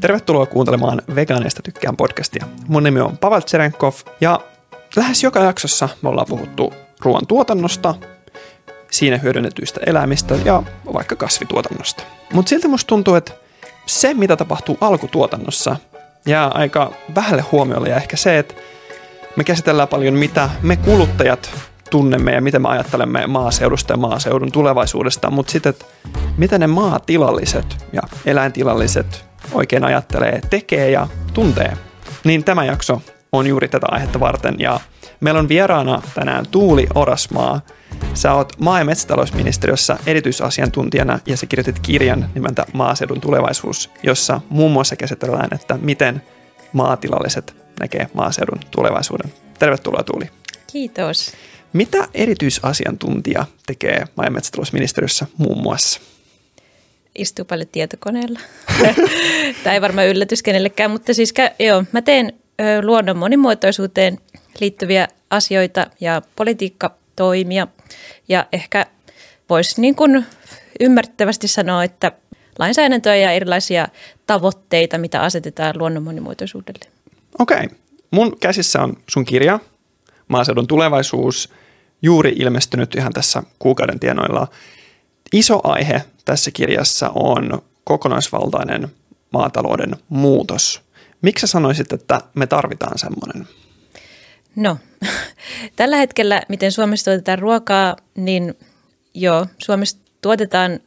Tervetuloa kuuntelemaan Vegaanista tykkään podcastia. Mun nimi on Pavel Tserenkov ja lähes joka jaksossa me ollaan puhuttu ruoan tuotannosta, siinä hyödynnetyistä eläimistä ja vaikka kasvituotannosta. Mutta silti musta tuntuu, että se mitä tapahtuu alkutuotannossa jää aika vähälle huomiolle ja ehkä se, että me käsitellään paljon mitä me kuluttajat tunnemme ja miten me ajattelemme maaseudusta ja maaseudun tulevaisuudesta, mutta sitten, että mitä ne maatilalliset ja eläintilalliset oikein ajattelee, tekee ja tuntee. Niin tämä jakso on juuri tätä aihetta varten ja meillä on vieraana tänään Tuuli Orasmaa. Sä oot maa- ja metsätalousministeriössä erityisasiantuntijana ja sä kirjoitit kirjan nimeltä Maaseudun tulevaisuus, jossa muun muassa käsitellään, että miten maatilalliset näkee maaseudun tulevaisuuden. Tervetuloa Tuuli. Kiitos. Mitä erityisasiantuntija tekee maa- ja metsätalousministeriössä muun muassa? Istuu paljon tietokoneella. Tämä ei varmaan yllätys kenellekään, mutta siis joo, mä teen luonnon monimuotoisuuteen liittyviä asioita ja politiikkatoimia. Ja ehkä voisi niin kuin ymmärrettävästi sanoa, että lainsäädäntöä ja erilaisia tavoitteita, mitä asetetaan luonnon monimuotoisuudelle. Okei. Okay. Mun käsissä on sun kirja, Maaseudun tulevaisuus, juuri ilmestynyt ihan tässä kuukauden tienoilla. Iso aihe tässä kirjassa on kokonaisvaltainen maatalouden muutos. Miksi sanoisit, että me tarvitaan semmoinen? No, tällä hetkellä, miten Suomessa tuotetaan ruokaa, niin joo, Suomessa tuotetaan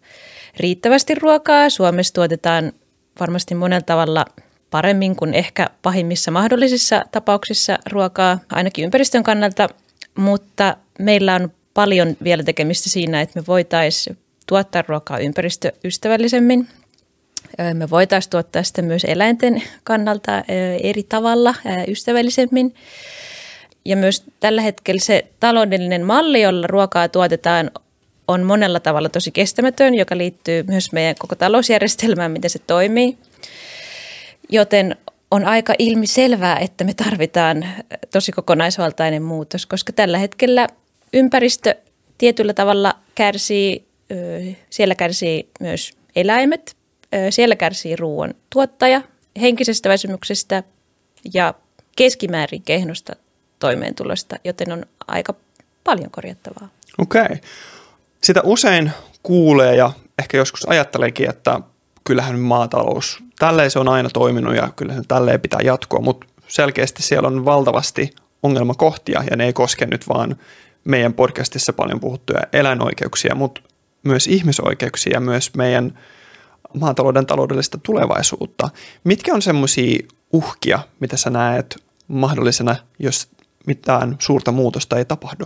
riittävästi ruokaa. Suomessa tuotetaan varmasti monella tavalla paremmin kuin ehkä pahimmissa mahdollisissa tapauksissa ruokaa, ainakin ympäristön kannalta, mutta meillä on paljon vielä tekemistä siinä, että me voitaisiin tuottaa ruokaa ympäristöystävällisemmin. Me voitaisiin tuottaa sitä myös eläinten kannalta eri tavalla ystävällisemmin. Ja myös tällä hetkellä se taloudellinen malli, jolla ruokaa tuotetaan, on monella tavalla tosi kestämätön, joka liittyy myös meidän koko talousjärjestelmään, miten se toimii. Joten on aika ilmi selvää, että me tarvitaan tosi kokonaisvaltainen muutos, koska tällä hetkellä ympäristö tietyllä tavalla kärsii, siellä kärsii myös eläimet, siellä kärsii ruoan tuottaja henkisestä väsymyksestä ja keskimäärin kehnosta toimeentulosta, joten on aika paljon korjattavaa. Okei. Okay. Sitä usein kuulee ja ehkä joskus ajatteleekin, että kyllähän maatalous, tälleen se on aina toiminut ja kyllähän tälleen pitää jatkoa, mutta selkeästi siellä on valtavasti ongelmakohtia ja ne ei koske nyt vaan meidän podcastissa paljon puhuttuja eläinoikeuksia, mutta myös ihmisoikeuksia ja myös meidän maatalouden taloudellista tulevaisuutta. Mitkä on semmoisia uhkia, mitä sä näet mahdollisena, jos mitään suurta muutosta ei tapahdu?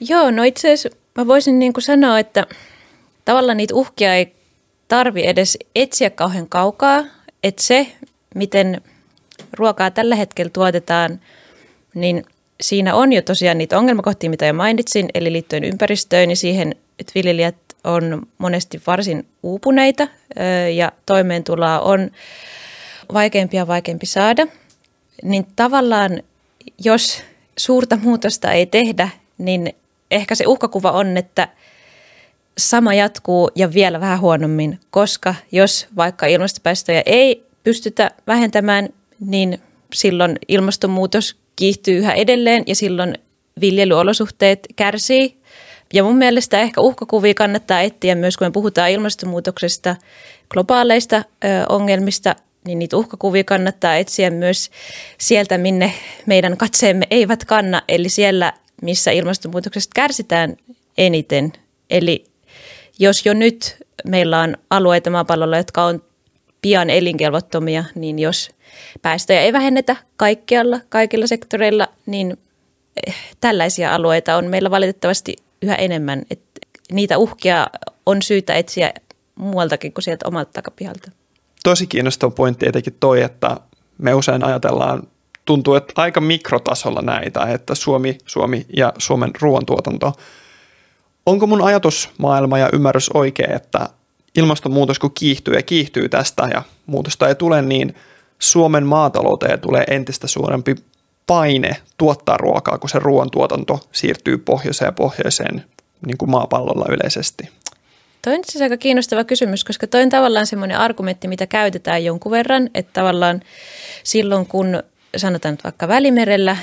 Joo, no itse asiassa mä voisin niin kuin sanoa, että tavallaan niitä uhkia ei tarvi edes etsiä kauhean kaukaa, että se, miten ruokaa tällä hetkellä tuotetaan, niin siinä on jo tosiaan niitä ongelmakohtia, mitä jo mainitsin, eli liittyen ympäristöön ja siihen, että viljelijät on monesti varsin uupuneita ja toimeentuloa on vaikeampi ja vaikeampi saada, niin tavallaan jos suurta muutosta ei tehdä, niin ehkä se uhkakuva on, että sama jatkuu ja vielä vähän huonommin, koska jos vaikka ilmastopäästöjä ei pystytä vähentämään, niin silloin ilmastonmuutos kiihtyy yhä edelleen ja silloin viljelyolosuhteet kärsii. Ja mun mielestä ehkä uhkakuvia kannattaa etsiä myös, kun me puhutaan ilmastonmuutoksesta, globaaleista ö, ongelmista, niin niitä uhkakuvia kannattaa etsiä myös sieltä, minne meidän katseemme eivät kanna, eli siellä, missä ilmastonmuutoksesta kärsitään eniten. Eli jos jo nyt meillä on alueita maapallolla, jotka on pian elinkelvottomia, niin jos päästöjä ei vähennetä kaikkialla, kaikilla sektoreilla, niin eh, tällaisia alueita on meillä valitettavasti yhä enemmän. Että niitä uhkia on syytä etsiä muualtakin kuin sieltä omalta takapihalta tosi kiinnostava pointti etenkin toi, että me usein ajatellaan, tuntuu, että aika mikrotasolla näitä, että Suomi, Suomi ja Suomen ruoantuotanto. Onko mun ajatusmaailma ja ymmärrys oikea, että ilmastonmuutos kun kiihtyy ja kiihtyy tästä ja muutosta ei tule, niin Suomen maatalouteen tulee entistä suurempi paine tuottaa ruokaa, kun se ruoantuotanto siirtyy pohjoiseen ja pohjoiseen niin kuin maapallolla yleisesti? Toi on siis aika kiinnostava kysymys, koska toi on tavallaan semmoinen argumentti, mitä käytetään jonkun verran, että tavallaan silloin kun sanotaan nyt vaikka Välimerellä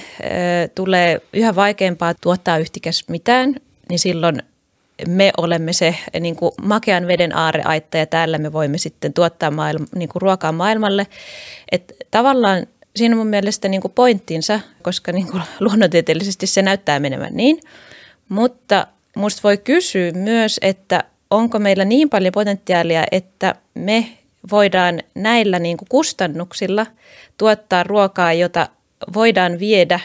tulee yhä vaikeampaa tuottaa yhtikäs mitään, niin silloin me olemme se niin kuin makean veden aareaitta ja täällä me voimme sitten tuottaa maailma, niin kuin ruokaa maailmalle. Et tavallaan siinä on mun mielestä niin kuin pointtinsa, koska niin kuin luonnontieteellisesti se näyttää menevän niin. Mutta musta voi kysyä myös, että onko meillä niin paljon potentiaalia, että me voidaan näillä niin kuin kustannuksilla tuottaa ruokaa, jota voidaan viedä,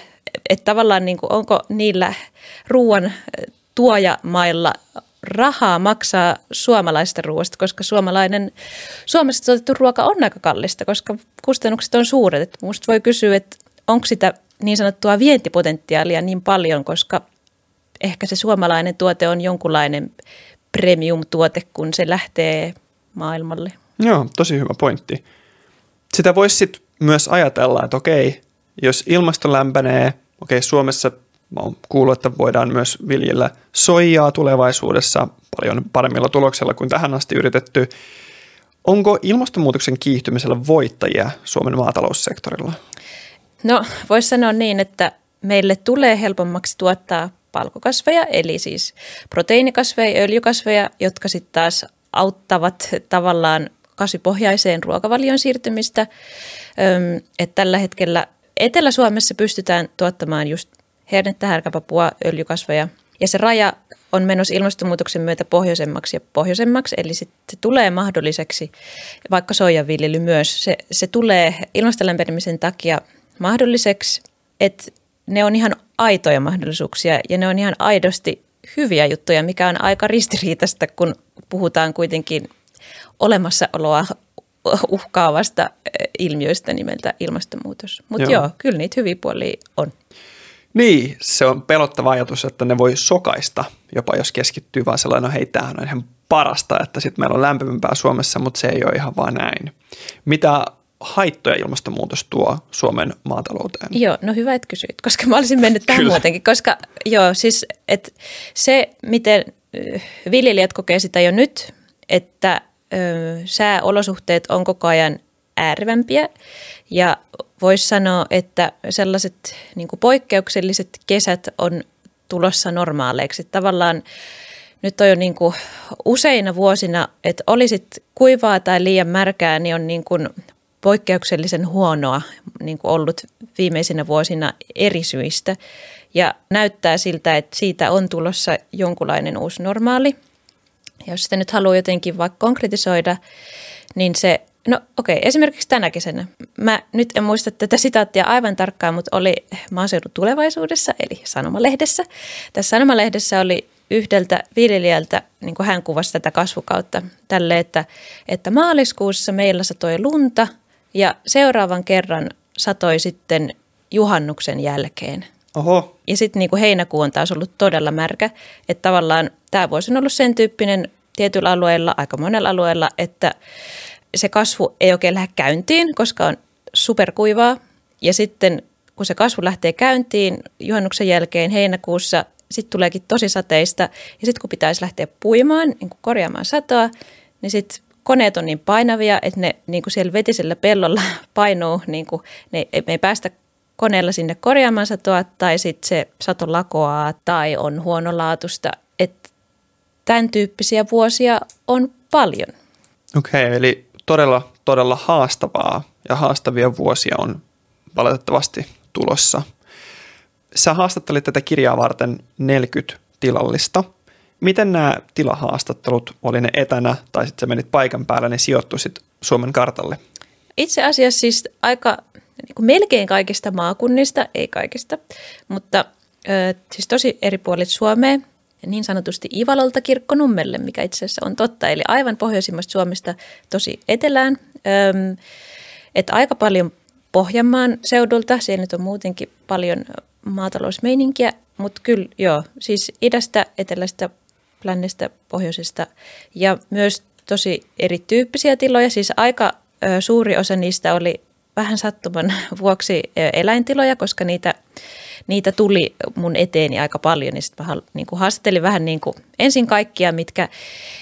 että tavallaan niin kuin, onko niillä ruoan tuojamailla rahaa maksaa suomalaista ruoasta, koska suomalainen, Suomessa tuotettu ruoka on aika kallista, koska kustannukset on suuret. Et musta voi kysyä, että onko sitä niin sanottua vientipotentiaalia niin paljon, koska ehkä se suomalainen tuote on jonkunlainen premium-tuote, kun se lähtee maailmalle. Joo, tosi hyvä pointti. Sitä voisi myös ajatella, että okei, jos ilmasto lämpenee, okei Suomessa Mä oon kuullut, että voidaan myös viljellä soijaa tulevaisuudessa paljon paremmilla tuloksella kuin tähän asti yritetty. Onko ilmastonmuutoksen kiihtymisellä voittajia Suomen maataloussektorilla? No, voisi sanoa niin, että meille tulee helpommaksi tuottaa palkokasveja, eli siis proteiinikasveja, öljykasveja, jotka sitten taas auttavat tavallaan kasvipohjaiseen ruokavalion siirtymistä. että tällä hetkellä Etelä-Suomessa pystytään tuottamaan just hernettä, härkäpapua, öljykasveja. Ja se raja on menossa ilmastonmuutoksen myötä pohjoisemmaksi ja pohjoisemmaksi, eli sit se tulee mahdolliseksi, vaikka soijaviljely myös, se, se tulee ilmastolämpenemisen takia mahdolliseksi, että ne on ihan aitoja mahdollisuuksia ja ne on ihan aidosti hyviä juttuja, mikä on aika ristiriitaista, kun puhutaan kuitenkin olemassaoloa uhkaavasta ilmiöistä nimeltä ilmastonmuutos. Mutta joo. joo, kyllä niitä hyviä puolia on. Niin, se on pelottava ajatus, että ne voi sokaista, jopa jos keskittyy vaan sellainen, no hei, tämähän on ihan parasta, että sitten meillä on lämpimämpää Suomessa, mutta se ei ole ihan vaan näin. Mitä haittoja ilmastonmuutos tuo Suomen maatalouteen? Joo, no hyvä, että kysyit, koska mä olisin mennyt tähän Kyllä. muutenkin, koska joo, siis että se, miten viljelijät kokee sitä jo nyt, että ö, sääolosuhteet on koko ajan äärivämpiä ja voisi sanoa, että sellaiset niin poikkeukselliset kesät on tulossa normaaleiksi. Tavallaan nyt on jo niin kuin useina vuosina, että olisit kuivaa tai liian märkää, niin on niin kuin poikkeuksellisen huonoa niin kuin ollut viimeisinä vuosina eri syistä. Ja näyttää siltä, että siitä on tulossa jonkunlainen uusi normaali. Ja jos sitä nyt haluaa jotenkin vaikka konkretisoida, niin se No okei, okay. esimerkiksi tänä kesänä. Mä nyt en muista tätä sitaattia aivan tarkkaan, mutta oli maaseudun tulevaisuudessa, eli Sanomalehdessä. Tässä Sanomalehdessä oli yhdeltä viljelijältä, niin kuin hän kuvasi tätä kasvukautta, tälle, että, että maaliskuussa meillä satoi lunta ja seuraavan kerran satoi sitten juhannuksen jälkeen. Oho. Ja sitten niin kuin heinäkuu on taas ollut todella märkä, että tavallaan tämä voisi olla sen tyyppinen tietyllä alueella, aika monella alueella, että se kasvu ei oikein lähde käyntiin, koska on superkuivaa. Ja sitten kun se kasvu lähtee käyntiin juhannuksen jälkeen heinäkuussa, sitten tuleekin tosi sateista. Ja sitten kun pitäisi lähteä puimaan, niin kuin korjaamaan satoa, niin sitten koneet on niin painavia, että ne niin kuin siellä vetisellä pellolla painuu, niin kuin ne, me ei päästä koneella sinne korjaamaan satoa, tai sitten se sato lakoaa tai on huonolaatusta. Että tämän tyyppisiä vuosia on paljon. Okei, okay, eli todella, todella haastavaa ja haastavia vuosia on valitettavasti tulossa. Sä haastattelit tätä kirjaa varten 40 tilallista. Miten nämä tilahaastattelut, oli ne etänä tai sitten sä menit paikan päällä, ne sijoittuisit Suomen kartalle? Itse asiassa siis aika niin kuin melkein kaikista maakunnista, ei kaikista, mutta ö, siis tosi eri puolit Suomea niin sanotusti Ivalolta kirkkonummelle, mikä itse asiassa on totta. Eli aivan pohjoisimmasta Suomesta tosi etelään. Öm, että aika paljon Pohjanmaan seudulta, siellä nyt on muutenkin paljon maatalousmeininkiä, mutta kyllä joo, siis idästä, etelästä, lännestä, pohjoisesta ja myös tosi erityyppisiä tiloja. Siis aika ö, suuri osa niistä oli vähän sattuman vuoksi eläintiloja, koska niitä niitä tuli mun eteeni aika paljon. Niin sitten mä niin kuin haastattelin vähän niin kuin ensin kaikkia, mitkä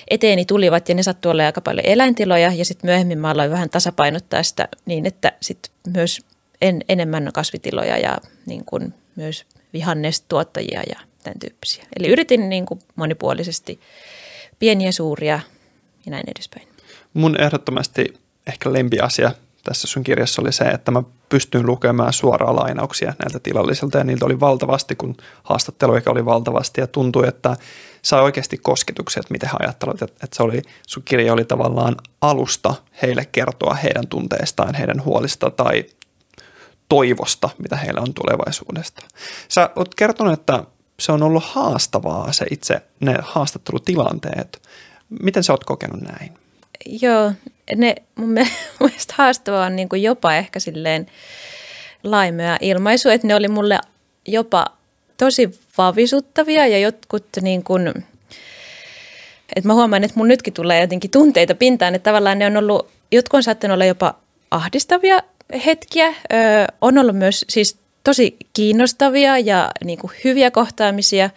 eteeni tulivat ja ne sattui olla aika paljon eläintiloja. Ja sitten myöhemmin mä aloin vähän tasapainottaa sitä niin, että sitten myös en, enemmän kasvitiloja ja niin kuin myös vihannestuottajia ja tämän tyyppisiä. Eli yritin niin kuin monipuolisesti pieniä, suuria ja näin edespäin. Mun ehdottomasti ehkä lempiasia tässä sun kirjassa oli se, että mä pystyin lukemaan suoraan lainauksia näiltä tilallisilta ja niiltä oli valtavasti, kun haastatteluja oli valtavasti ja tuntui, että sai oikeasti kosketuksia, että miten he ajattelivat, että se oli, sun kirja oli tavallaan alusta heille kertoa heidän tunteistaan, heidän huolista tai toivosta, mitä heillä on tulevaisuudesta. Sä oot kertonut, että se on ollut haastavaa se itse ne haastattelutilanteet. Miten sä oot kokenut näin? Joo, ne mun mielestä haastavaa on niin kuin jopa ehkä silleen laimea ilmaisu, että ne oli mulle jopa tosi vavisuttavia ja jotkut niin kuin, että mä huomaan, että mun nytkin tulee jotenkin tunteita pintaan, että tavallaan ne on ollut, jotkut on saattanut olla jopa ahdistavia hetkiä, öö, on ollut myös siis tosi kiinnostavia ja niin kuin hyviä kohtaamisia,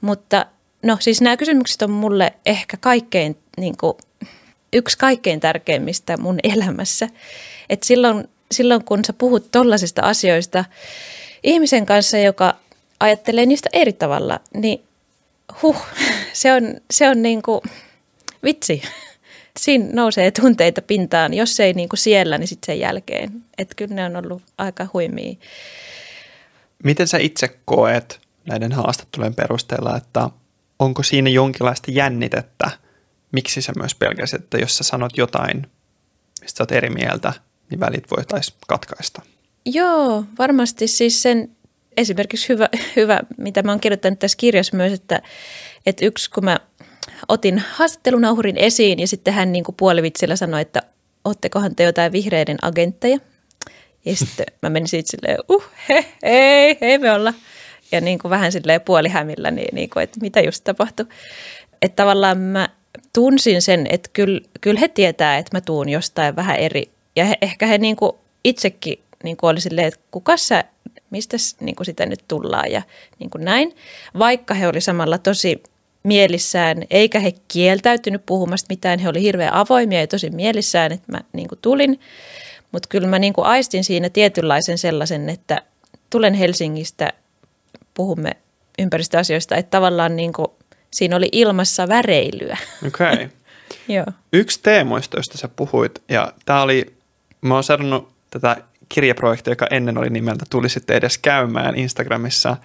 mutta no siis nämä kysymykset on mulle ehkä kaikkein niin kuin, yksi kaikkein tärkeimmistä mun elämässä. Et silloin, silloin kun sä puhut tollaisista asioista ihmisen kanssa, joka ajattelee niistä eri tavalla, niin huh, se on, se on niin kuin, vitsi. Siinä nousee tunteita pintaan, jos ei niin kuin siellä, niin sitten sen jälkeen. Että kyllä ne on ollut aika huimia. Miten sä itse koet näiden haastattelujen perusteella, että onko siinä jonkinlaista jännitettä – miksi sä myös pelkäsit, että jos sä sanot jotain, mistä sä oot eri mieltä, niin välit voitaisiin katkaista? Joo, varmasti siis sen esimerkiksi hyvä, hyvä, mitä mä oon kirjoittanut tässä kirjassa myös, että, että yksi kun mä otin haastattelunauhurin esiin ja sitten hän niin kuin puolivitsillä sanoi, että oottekohan te jotain vihreiden agentteja. Ja sitten mä menin siitä silleen, uh, he, ei, ei me olla. Ja niin kuin vähän silleen puolihämillä, niin, niin kuin, että mitä just tapahtui. Että tavallaan mä tunsin sen, että kyllä, kyllä he tietää, että mä tuun jostain vähän eri. Ja he, ehkä he niin kuin itsekin niin kuin oli silleen, että kuka sä, mistä niin kuin sitä nyt tullaan ja niin kuin näin. Vaikka he oli samalla tosi mielissään, eikä he kieltäytynyt puhumasta mitään. He oli hirveän avoimia ja tosi mielissään, että mä niin kuin tulin. Mutta kyllä mä niin kuin aistin siinä tietynlaisen sellaisen, että tulen Helsingistä, puhumme ympäristöasioista, että tavallaan niin kuin siinä oli ilmassa väreilyä. Okei. Okay. Joo. Yksi teemoista, josta sä puhuit, ja tämä oli, mä oon seurannut tätä kirjaprojektia, joka ennen oli nimeltä Tulisitte edes käymään Instagramissa.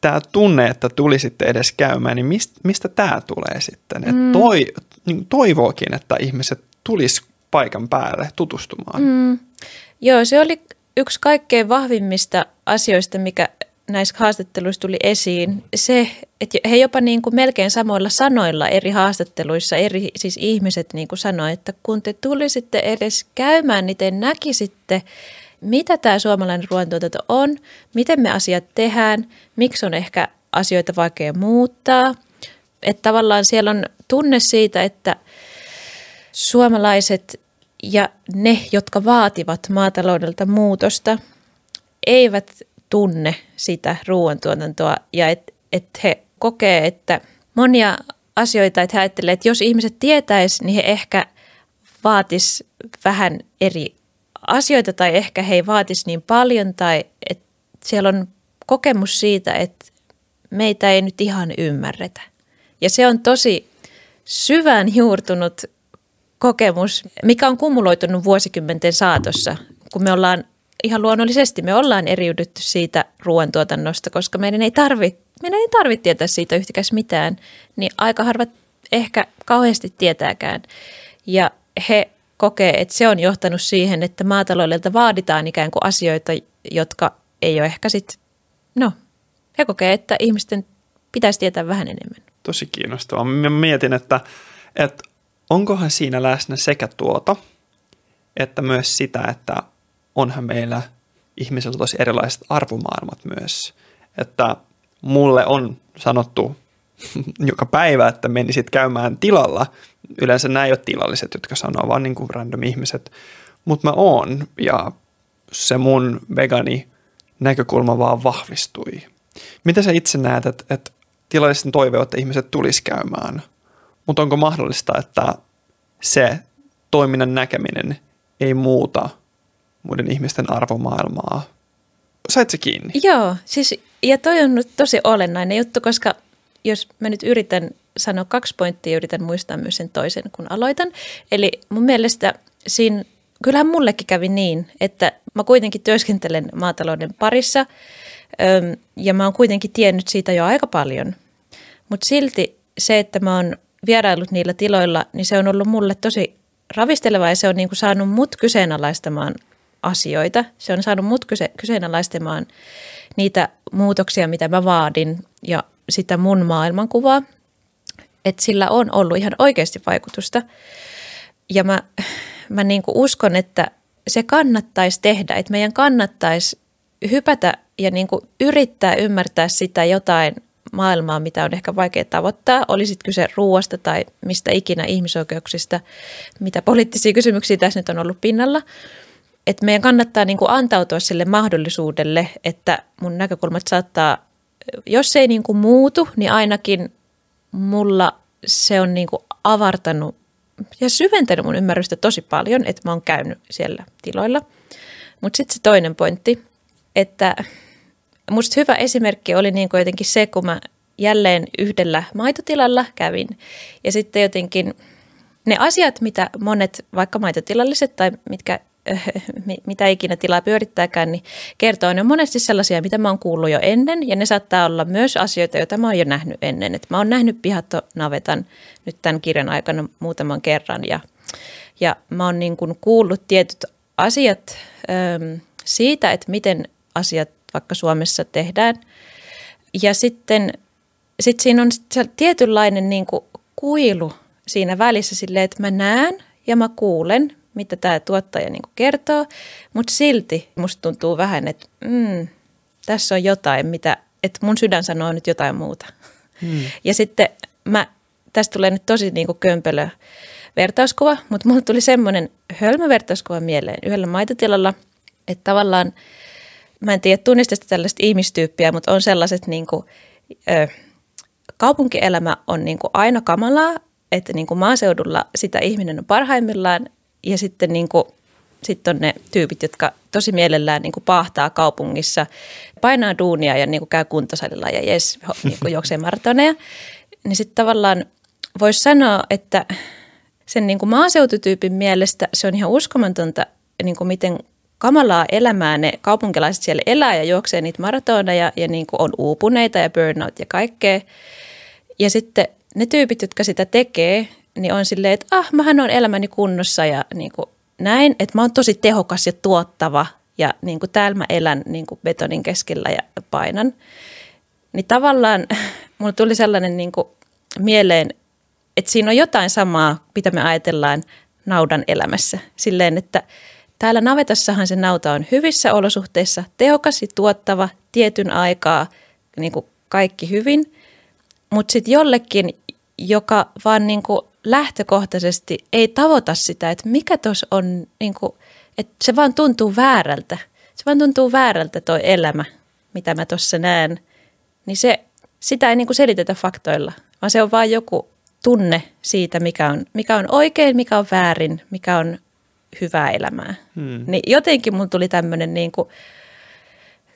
Tämä tunne, että tulisitte edes käymään, niin mistä, mistä tämä tulee sitten? Mm. Et toi, niin toivookin, että ihmiset tulis paikan päälle tutustumaan. Mm. Joo, se oli yksi kaikkein vahvimmista asioista, mikä näissä haastatteluissa tuli esiin se, että he jopa niin kuin melkein samoilla sanoilla eri haastatteluissa, eri siis ihmiset niin kuin sanoivat, että kun te tulisitte edes käymään, niin te näkisitte, mitä tämä suomalainen ruoantuotanto on, miten me asiat tehdään, miksi on ehkä asioita vaikea muuttaa. Että tavallaan siellä on tunne siitä, että suomalaiset ja ne, jotka vaativat maataloudelta muutosta, eivät tunne sitä ruoantuotantoa ja että et he kokee, että monia asioita, että he ajattelee, että jos ihmiset tietäisi, niin he ehkä vaatis vähän eri asioita tai ehkä he ei vaatisi niin paljon tai että siellä on kokemus siitä, että meitä ei nyt ihan ymmärretä. Ja se on tosi syvään juurtunut kokemus, mikä on kumuloitunut vuosikymmenten saatossa, kun me ollaan ihan luonnollisesti me ollaan eriydytty siitä ruoantuotannosta, koska meidän ei tarvitse meidän ei tietää siitä yhtäkäs mitään, niin aika harvat ehkä kauheasti tietääkään. Ja he kokee, että se on johtanut siihen, että maataloudelta vaaditaan ikään kuin asioita, jotka ei ole ehkä sitten, no, he kokee, että ihmisten pitäisi tietää vähän enemmän. Tosi kiinnostavaa. Mä mietin, että, että onkohan siinä läsnä sekä tuota, että myös sitä, että onhan meillä ihmisillä tosi erilaiset arvomaailmat myös. Että mulle on sanottu joka päivä, että menisit käymään tilalla. Yleensä nämä ei ole tilalliset, jotka sanoo, vaan niin kuin random ihmiset. Mutta mä oon ja se mun vegani näkökulma vaan vahvistui. Mitä sä itse näet, että, että tilallisten toive, että ihmiset tulisi käymään, mutta onko mahdollista, että se toiminnan näkeminen ei muuta muiden ihmisten arvomaailmaa? Sait se kiinni? Joo, siis, ja toi on nyt tosi olennainen juttu, koska jos mä nyt yritän sanoa kaksi pointtia, yritän muistaa myös sen toisen, kun aloitan. Eli mun mielestä siinä, kyllähän mullekin kävi niin, että mä kuitenkin työskentelen maatalouden parissa ja mä oon kuitenkin tiennyt siitä jo aika paljon. Mutta silti se, että mä oon vierailut niillä tiloilla, niin se on ollut mulle tosi ravistelevaa ja se on niin kuin saanut mut kyseenalaistamaan asioita. Se on saanut mut kyse, kyseenalaistamaan niitä muutoksia, mitä mä vaadin ja sitä mun maailmankuvaa. Että sillä on ollut ihan oikeasti vaikutusta. Ja mä, mä niin kuin uskon, että se kannattaisi tehdä, että meidän kannattaisi hypätä ja niin kuin yrittää ymmärtää sitä jotain maailmaa, mitä on ehkä vaikea tavoittaa. Olisit kyse ruoasta tai mistä ikinä ihmisoikeuksista, mitä poliittisia kysymyksiä tässä nyt on ollut pinnalla. Että meidän kannattaa niin kuin antautua sille mahdollisuudelle, että mun näkökulmat saattaa, jos ei niin kuin muutu, niin ainakin mulla se on niin kuin avartanut ja syventänyt mun ymmärrystä tosi paljon, että mä oon käynyt siellä tiloilla. Mutta sitten se toinen pointti, että musta hyvä esimerkki oli niin kuin jotenkin se, kun mä jälleen yhdellä maitotilalla kävin ja sitten jotenkin ne asiat, mitä monet vaikka maitotilalliset tai mitkä mitä ikinä tilaa pyörittääkään, niin kertoo, ne on monesti sellaisia, mitä mä oon kuullut jo ennen, ja ne saattaa olla myös asioita, joita mä oon jo nähnyt ennen. Et mä oon nähnyt pihattonavetan nyt tämän kirjan aikana muutaman kerran, ja, ja mä oon niin kuin kuullut tietyt asiat äm, siitä, että miten asiat vaikka Suomessa tehdään. Ja sitten sit siinä on tietynlainen niin kuin kuilu siinä välissä silleen, että mä näen ja mä kuulen, mitä tämä tuottaja niin kertoo, mutta silti musta tuntuu vähän, että mm, tässä on jotain, mitä, että mun sydän sanoo nyt jotain muuta. Hmm. Ja sitten mä, tästä tulee nyt tosi niin kuin kömpelö vertauskuva, mutta mulle tuli semmoinen hölmö vertauskuva mieleen yhdellä maitotilalla, että tavallaan, mä en tiedä tunnistesta tällaista ihmistyyppiä, mutta on sellaiset niin kuin, ö, kaupunkielämä on niin kuin aina kamalaa, että niin kuin maaseudulla sitä ihminen on parhaimmillaan ja sitten niin kuin, sit on ne tyypit, jotka tosi mielellään niin kuin pahtaa kaupungissa, painaa duunia ja niin kuin käy kuntosalilla ja jes, niin kuin juoksee maratoneja. Niin sitten tavallaan voisi sanoa, että sen niin kuin maaseututyypin mielestä se on ihan uskomatonta, niin kuin miten kamalaa elämää ne kaupunkilaiset siellä elää ja juoksee niitä maratoneja ja niin kuin on uupuneita ja burnout ja kaikkea. Ja sitten ne tyypit, jotka sitä tekee, niin on silleen, että ah, mähän on elämäni kunnossa ja niin kuin näin, että mä oon tosi tehokas ja tuottava ja niin kuin täällä mä elän niin kuin betonin keskellä ja painan. Niin tavallaan mulla tuli sellainen niin kuin mieleen, että siinä on jotain samaa, mitä me ajatellaan naudan elämässä. Silleen, että täällä navetassahan se nauta on hyvissä olosuhteissa, tehokas ja tuottava, tietyn aikaa, niin kuin kaikki hyvin. Mutta sitten jollekin, joka vaan niin kuin lähtökohtaisesti ei tavoita sitä, että mikä tuossa on, niin kuin, että se vaan tuntuu väärältä. Se vaan tuntuu väärältä tuo elämä, mitä mä tuossa näen. Niin se, sitä ei niin kuin selitetä faktoilla, vaan se on vain joku tunne siitä, mikä on, mikä on oikein, mikä on väärin, mikä on hyvää elämää. Hmm. Niin jotenkin mun tuli tämmöinen niin kuin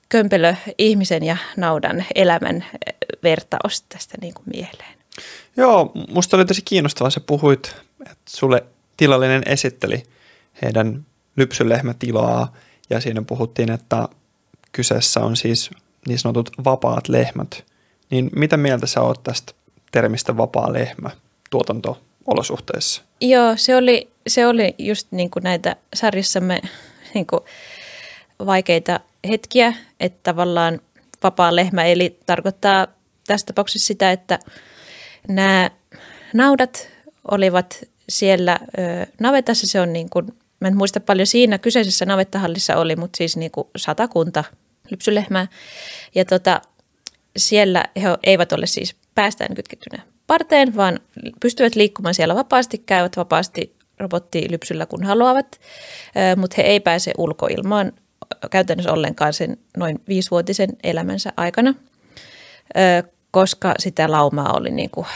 kömpelö ihmisen ja naudan elämän vertaus tästä niin kuin mieleen. Joo, musta oli tosi kiinnostavaa. Sä puhuit, että sulle tilallinen esitteli heidän lypsylehmätilaa ja siinä puhuttiin, että kyseessä on siis niin sanotut vapaat lehmät. Niin mitä mieltä sä oot tästä termistä vapaa lehmä tuotanto-olosuhteissa? Joo, se oli, se oli just niin kuin näitä sarjassamme niin kuin vaikeita hetkiä, että tavallaan vapaa lehmä eli tarkoittaa tässä tapauksessa sitä, että – Nämä naudat olivat siellä ö, navetassa, se on niin kuin, mä en muista paljon siinä kyseisessä navettahallissa oli, mutta siis niin kuin satakunta lypsylehmää. Ja tota, siellä he eivät ole siis päästään kytkettynä parteen, vaan pystyvät liikkumaan siellä vapaasti, käyvät vapaasti robottilypsyllä kun haluavat, mutta he ei pääse ulkoilmaan käytännössä ollenkaan sen noin viisivuotisen elämänsä aikana, koska sitä laumaa oli niin kuin,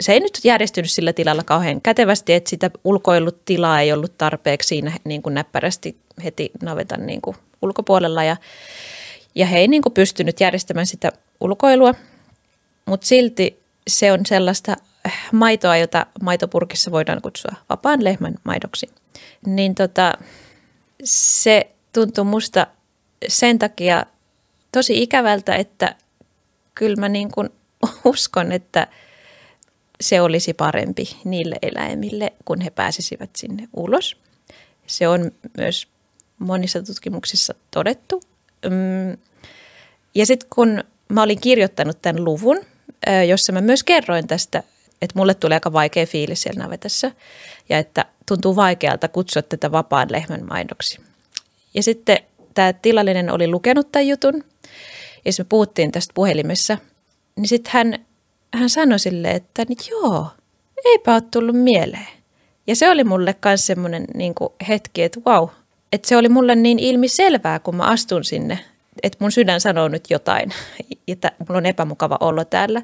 se ei nyt järjestynyt sillä tilalla kauhean kätevästi, että sitä ulkoillut tilaa ei ollut tarpeeksi siinä niin kuin näppärästi heti navetan niin kuin ulkopuolella ja, ja he ei niin kuin pystynyt järjestämään sitä ulkoilua, mutta silti se on sellaista maitoa, jota maitopurkissa voidaan kutsua vapaan lehmän maidoksi. Niin tota, se tuntuu musta sen takia tosi ikävältä, että kyllä mä niin kuin uskon, että se olisi parempi niille eläimille, kun he pääsisivät sinne ulos. Se on myös monissa tutkimuksissa todettu. Mm. Ja sitten kun mä olin kirjoittanut tämän luvun, jossa mä myös kerroin tästä, että mulle tulee aika vaikea fiilis siellä navetassa ja että tuntuu vaikealta kutsua tätä vapaan lehmän maidoksi. Ja sitten tämä tilallinen oli lukenut tämän jutun ja me puhuttiin tästä puhelimessa, niin sitten hän, hän sanoi sille, että niin joo, eipä ole tullut mieleen. Ja se oli mulle myös semmoinen niin hetki, että wow, että se oli mulle niin ilmi selvää, kun mä astun sinne, että mun sydän sanoo nyt jotain, että mulla on epämukava olo täällä.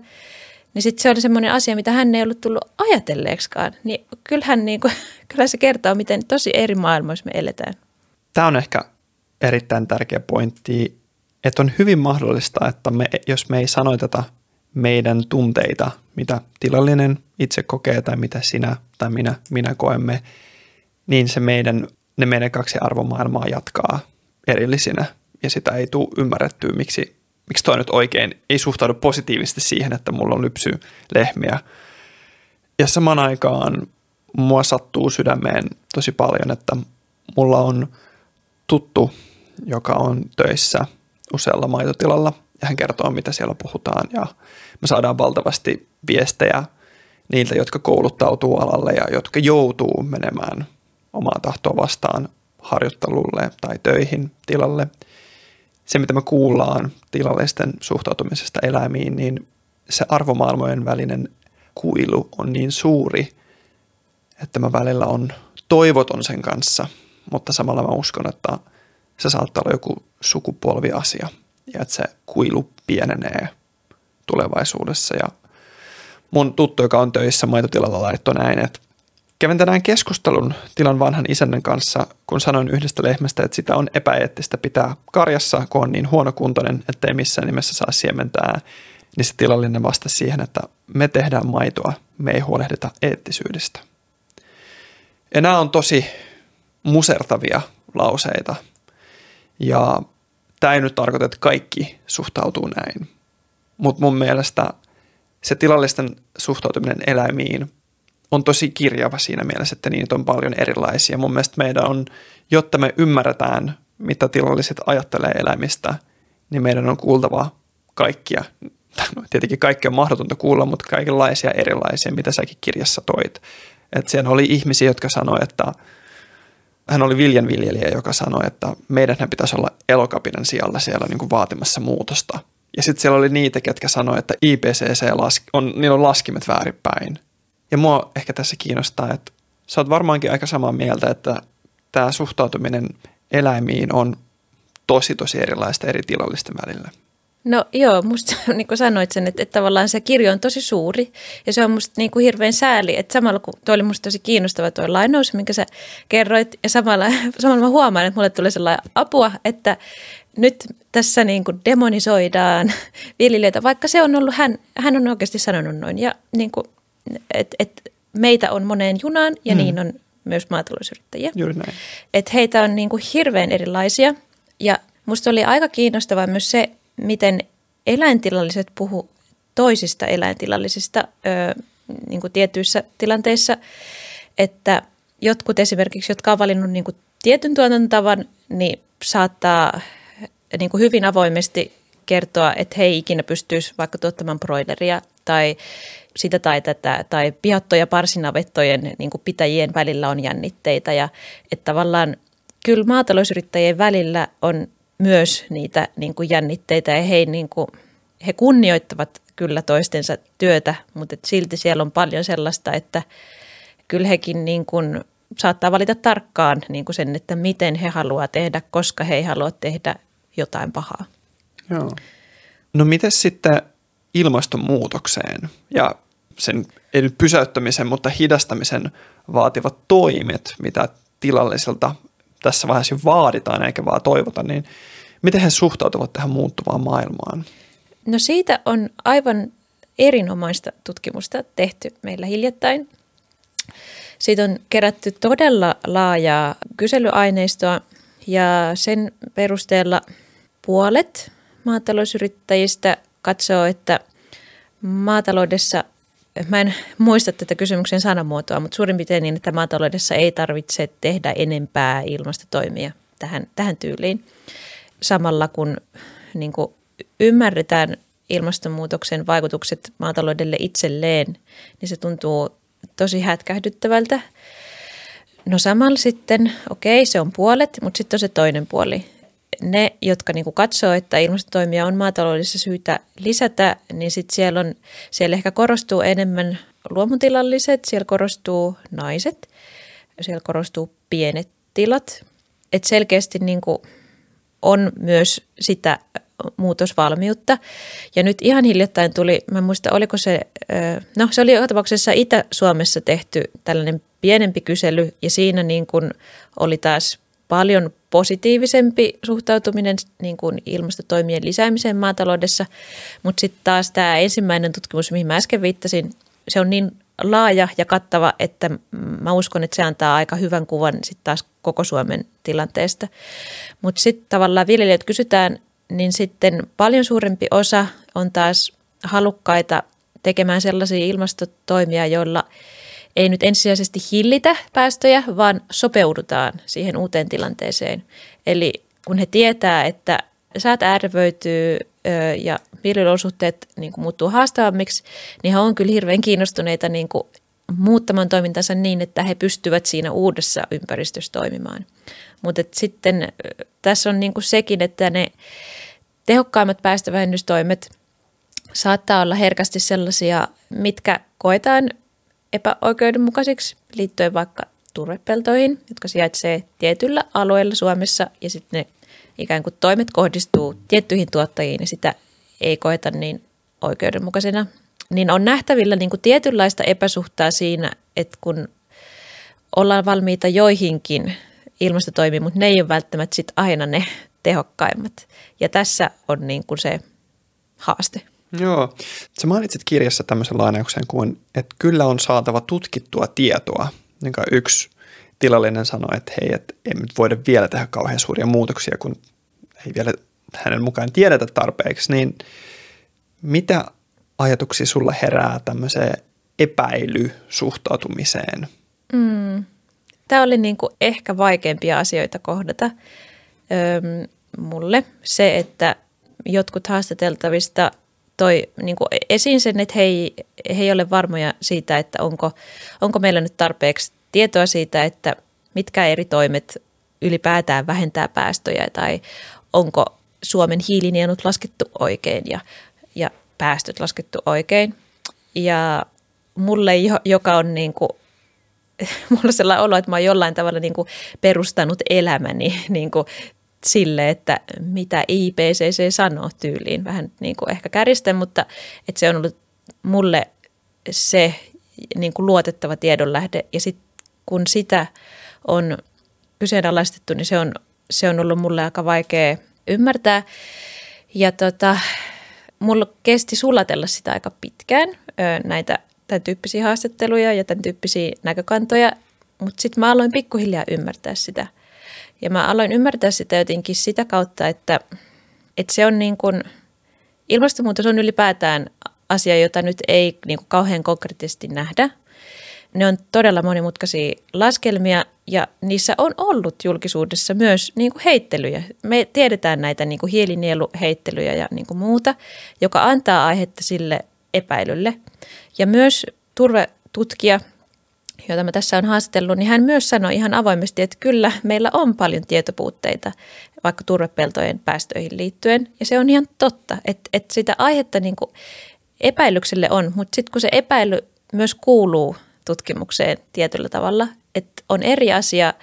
Niin sitten se oli semmoinen asia, mitä hän ei ollut tullut ajatelleeksikaan. Niin kyllähän, niin kuin, kyllähän se kertoo, miten tosi eri maailmoissa me eletään. Tämä on ehkä erittäin tärkeä pointti, että on hyvin mahdollista, että me, jos me ei sanoiteta meidän tunteita, mitä tilallinen itse kokee tai mitä sinä tai minä, minä koemme, niin se meidän, ne meidän kaksi arvomaailmaa jatkaa erillisinä ja sitä ei tule ymmärrettyä, miksi, miksi toi nyt oikein ei suhtaudu positiivisesti siihen, että mulla on lypsy lehmiä. Ja saman aikaan mua sattuu sydämeen tosi paljon, että mulla on tuttu, joka on töissä usealla maitotilalla ja hän kertoo, mitä siellä puhutaan ja me saadaan valtavasti viestejä niiltä, jotka kouluttautuu alalle ja jotka joutuu menemään omaa tahtoa vastaan harjoittelulle tai töihin tilalle. Se, mitä me kuullaan tilallisten suhtautumisesta eläimiin, niin se arvomaailmojen välinen kuilu on niin suuri, että mä välillä on toivoton sen kanssa, mutta samalla mä uskon, että se saattaa olla joku sukupolviasia ja että se kuilu pienenee tulevaisuudessa. Ja mun tuttu, joka on töissä maitotilalla, laittoi näin, että Kävin tänään keskustelun tilan vanhan isännän kanssa, kun sanoin yhdestä lehmästä, että sitä on epäeettistä pitää karjassa, kun on niin huonokuntoinen, ettei missään nimessä saa siementää. Niin se tilallinen vastasi siihen, että me tehdään maitoa, me ei huolehdita eettisyydestä. Ja nämä on tosi musertavia lauseita. Ja tämä ei nyt tarkoita, että kaikki suhtautuu näin. Mutta mun mielestä se tilallisten suhtautuminen eläimiin on tosi kirjava siinä mielessä, että niitä on paljon erilaisia. Mun mielestä meidän on, jotta me ymmärretään, mitä tilalliset ajattelee eläimistä, niin meidän on kuultava kaikkia. No, tietenkin kaikki on mahdotonta kuulla, mutta kaikenlaisia erilaisia, mitä säkin kirjassa toit. Että siellä oli ihmisiä, jotka sanoivat, että hän oli viljanviljelijä, joka sanoi, että meidän pitäisi olla elokapinan sijalla siellä niin kuin vaatimassa muutosta. Ja sitten siellä oli niitä, ketkä sanoivat, että IPCC on, niillä on laskimet väärinpäin. Ja mua ehkä tässä kiinnostaa, että sä oot varmaankin aika samaa mieltä, että tämä suhtautuminen eläimiin on tosi tosi erilaista eri tilallisten välillä. No joo, musta niin kuin sanoit sen, että, että tavallaan se kirjo on tosi suuri ja se on musta niin kuin hirveän sääli, että samalla kun tuo oli musta tosi kiinnostava tuo lainaus, minkä sä kerroit ja samalla, samalla mä huomaan, että mulle tulee sellainen apua, että nyt tässä niin kuin demonisoidaan viljelijöitä, vaikka se on ollut, hän, hän on oikeasti sanonut noin ja niin kuin että et meitä on moneen junaan ja mm. niin on myös maatalousyrittäjiä. Juuri näin. Että heitä on niin kuin hirveän erilaisia ja musta oli aika kiinnostavaa myös se, miten eläintilalliset puhu toisista eläintilallisista ö, niin kuin tietyissä tilanteissa, että jotkut esimerkiksi, jotka on valinnut niin kuin tietyn tuotantotavan, niin saattaa niin kuin hyvin avoimesti kertoa, että he ei ikinä pystyisi vaikka tuottamaan broileria tai sitä tai tätä, tai pihatto- ja parsinavettojen niin kuin pitäjien välillä on jännitteitä. Ja että tavallaan kyllä maatalousyrittäjien välillä on myös niitä niin kuin jännitteitä ja he, niin kuin, he kunnioittavat kyllä toistensa työtä, mutta silti siellä on paljon sellaista, että kyllä hekin niin kuin saattaa valita tarkkaan niin kuin sen, että miten he haluavat tehdä, koska he ei halua tehdä jotain pahaa. Joo. No miten sitten ilmastonmuutokseen ja sen ei nyt pysäyttämisen, mutta hidastamisen vaativat toimet, mitä tilallisilta tässä vaiheessa vaaditaan eikä vaan toivota, niin miten he suhtautuvat tähän muuttuvaan maailmaan? No siitä on aivan erinomaista tutkimusta tehty meillä hiljattain. Siitä on kerätty todella laajaa kyselyaineistoa ja sen perusteella puolet maatalousyrittäjistä katsoo, että maataloudessa, mä en muista tätä kysymyksen sanamuotoa, mutta suurin piirtein niin, että maataloudessa ei tarvitse tehdä enempää ilmastotoimia tähän, tähän tyyliin. Samalla kun niin kuin ymmärretään ilmastonmuutoksen vaikutukset maataloudelle itselleen, niin se tuntuu tosi hätkähdyttävältä. No samalla sitten, okei, se on puolet, mutta sitten on se toinen puoli. Ne, jotka niin katsoo, että ilmastotoimia on maataloudessa syytä lisätä, niin sitten siellä, on, siellä ehkä korostuu enemmän luomutilalliset, siellä korostuu naiset, siellä korostuu pienet tilat. Et selkeästi niin on myös sitä muutosvalmiutta. Ja nyt ihan hiljattain tuli, mä muista oliko se, no se oli tapauksessa Itä-Suomessa tehty tällainen pienempi kysely ja siinä niin kuin oli taas paljon positiivisempi suhtautuminen niin kuin ilmastotoimien lisäämiseen maataloudessa, mutta sitten taas tämä ensimmäinen tutkimus, mihin mä äsken viittasin, se on niin laaja ja kattava, että mä uskon, että se antaa aika hyvän kuvan sitten taas koko Suomen tilanteesta. Mutta sitten tavallaan viljelijät kysytään niin sitten paljon suurempi osa on taas halukkaita tekemään sellaisia ilmastotoimia, joilla ei nyt ensisijaisesti hillitä päästöjä, vaan sopeudutaan siihen uuteen tilanteeseen. Eli kun he tietää, että säät ärvöityy ja viljelyolosuhteet niin muuttuu haastavammiksi, niin he on kyllä hirveän kiinnostuneita niin kuin muuttamaan toimintansa niin, että he pystyvät siinä uudessa ympäristössä toimimaan. Mutta sitten tässä on niin kuin sekin, että ne tehokkaimmat päästövähennystoimet saattaa olla herkästi sellaisia, mitkä koetaan epäoikeudenmukaisiksi liittyen vaikka turvepeltoihin, jotka sijaitsee tietyllä alueella Suomessa ja sitten ne ikään kuin toimet kohdistuu tiettyihin tuottajiin ja sitä ei koeta niin oikeudenmukaisena. Niin on nähtävillä niin kuin tietynlaista epäsuhtaa siinä, että kun ollaan valmiita joihinkin ilmastotoimiin, mutta ne ei ole välttämättä sit aina ne tehokkaimmat. Ja tässä on niin kuin se haaste. Joo. Sä mainitsit kirjassa tämmöisen lainauksen kuin, että kyllä on saatava tutkittua tietoa. Niin yksi tilallinen sanoi, että hei, että emme nyt voida vielä tehdä kauhean suuria muutoksia, kun ei vielä hänen mukaan tiedetä tarpeeksi. Niin mitä ajatuksia sulla herää tämmöiseen epäilysuhtautumiseen? Mm. Tämä oli niin kuin ehkä vaikeimpia asioita kohdata öö, mulle. Se, että jotkut haastateltavista toi niin kuin esiin sen, että he ei, he ei ole varmoja siitä, että onko, onko meillä nyt tarpeeksi tietoa siitä, että mitkä eri toimet ylipäätään vähentää päästöjä tai onko Suomen hiilinielut laskettu oikein ja, ja päästöt laskettu oikein. Ja mulle, joka on niin kuin mulla on sellainen olo, että mä oon jollain tavalla niin kuin perustanut elämäni niin kuin sille, että mitä IPCC sanoo tyyliin. Vähän niin kuin ehkä kärjisten, mutta että se on ollut mulle se niin kuin luotettava tiedonlähde. Ja sitten kun sitä on kyseenalaistettu, niin se on, se on ollut mulle aika vaikea ymmärtää. Ja tota, mulla kesti sulatella sitä aika pitkään, näitä tämän tyyppisiä haastatteluja ja tämän tyyppisiä näkökantoja, mutta sitten mä aloin pikkuhiljaa ymmärtää sitä. Ja mä aloin ymmärtää sitä jotenkin sitä kautta, että, että se on niin kuin, ilmastonmuutos on ylipäätään asia, jota nyt ei niin kuin kauhean konkreettisesti nähdä. Ne on todella monimutkaisia laskelmia ja niissä on ollut julkisuudessa myös niin kuin heittelyjä. Me tiedetään näitä niin kuin hiilinieluheittelyjä ja niin kuin muuta, joka antaa aihetta sille epäilylle. Ja myös turvetutkija, jota mä tässä on haastellut, niin hän myös sanoi ihan avoimesti, että kyllä meillä on paljon tietopuutteita vaikka turvepeltojen päästöihin liittyen. Ja se on ihan totta, että, että sitä aihetta niin kuin epäilykselle on, mutta sitten kun se epäily myös kuuluu tutkimukseen tietyllä tavalla, että on eri asia,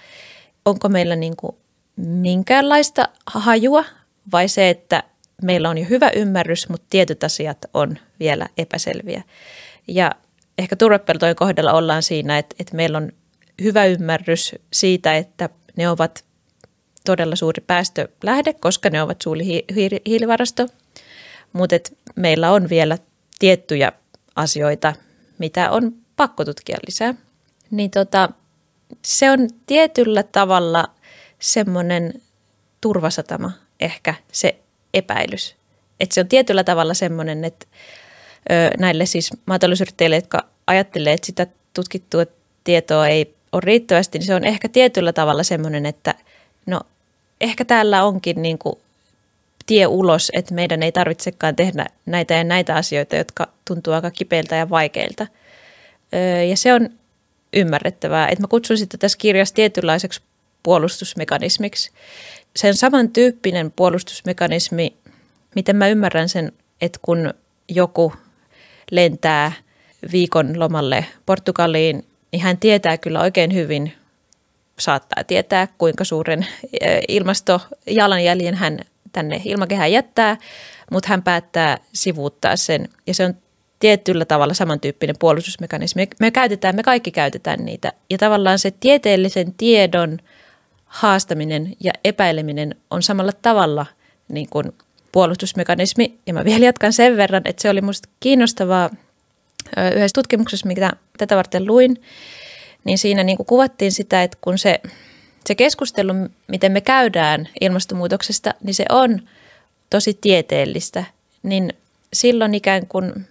onko meillä niin kuin minkäänlaista hajua vai se, että meillä on jo hyvä ymmärrys, mutta tietyt asiat on vielä epäselviä. Ja ehkä turvepeltojen kohdalla ollaan siinä, että, että meillä on hyvä ymmärrys siitä, että ne ovat todella suuri päästölähde, koska ne ovat suuri hiilivarasto, mutta meillä on vielä tiettyjä asioita, mitä on pakko tutkia lisää. Niin tota, se on tietyllä tavalla semmoinen turvasatama ehkä se epäilys. Että se on tietyllä tavalla semmoinen, että näille siis maatalousyrittäjille, jotka ajattelee, että sitä tutkittua tietoa ei ole riittävästi, niin se on ehkä tietyllä tavalla semmoinen, että no ehkä täällä onkin niin kuin tie ulos, että meidän ei tarvitsekaan tehdä näitä ja näitä asioita, jotka tuntuu aika kipeiltä ja vaikeilta. Ja se on ymmärrettävää, että mä kutsun sitä tässä kirjassa tietynlaiseksi puolustusmekanismiksi. Sen samantyyppinen puolustusmekanismi, miten mä ymmärrän sen, että kun joku lentää viikon lomalle Portugaliin, niin hän tietää kyllä oikein hyvin, saattaa tietää, kuinka suuren ilmastojalanjäljen hän tänne ilmakehään jättää, mutta hän päättää sivuuttaa sen. Ja se on tietyllä tavalla samantyyppinen puolustusmekanismi. Me käytetään, me kaikki käytetään niitä. Ja tavallaan se tieteellisen tiedon haastaminen ja epäileminen on samalla tavalla niin kuin puolustusmekanismi. Ja mä vielä jatkan sen verran, että se oli musta kiinnostavaa yhdessä tutkimuksessa, mitä tätä varten luin, niin siinä niin kuin kuvattiin sitä, että kun se, se keskustelu, miten me käydään ilmastonmuutoksesta, niin se on tosi tieteellistä, niin silloin ikään kuin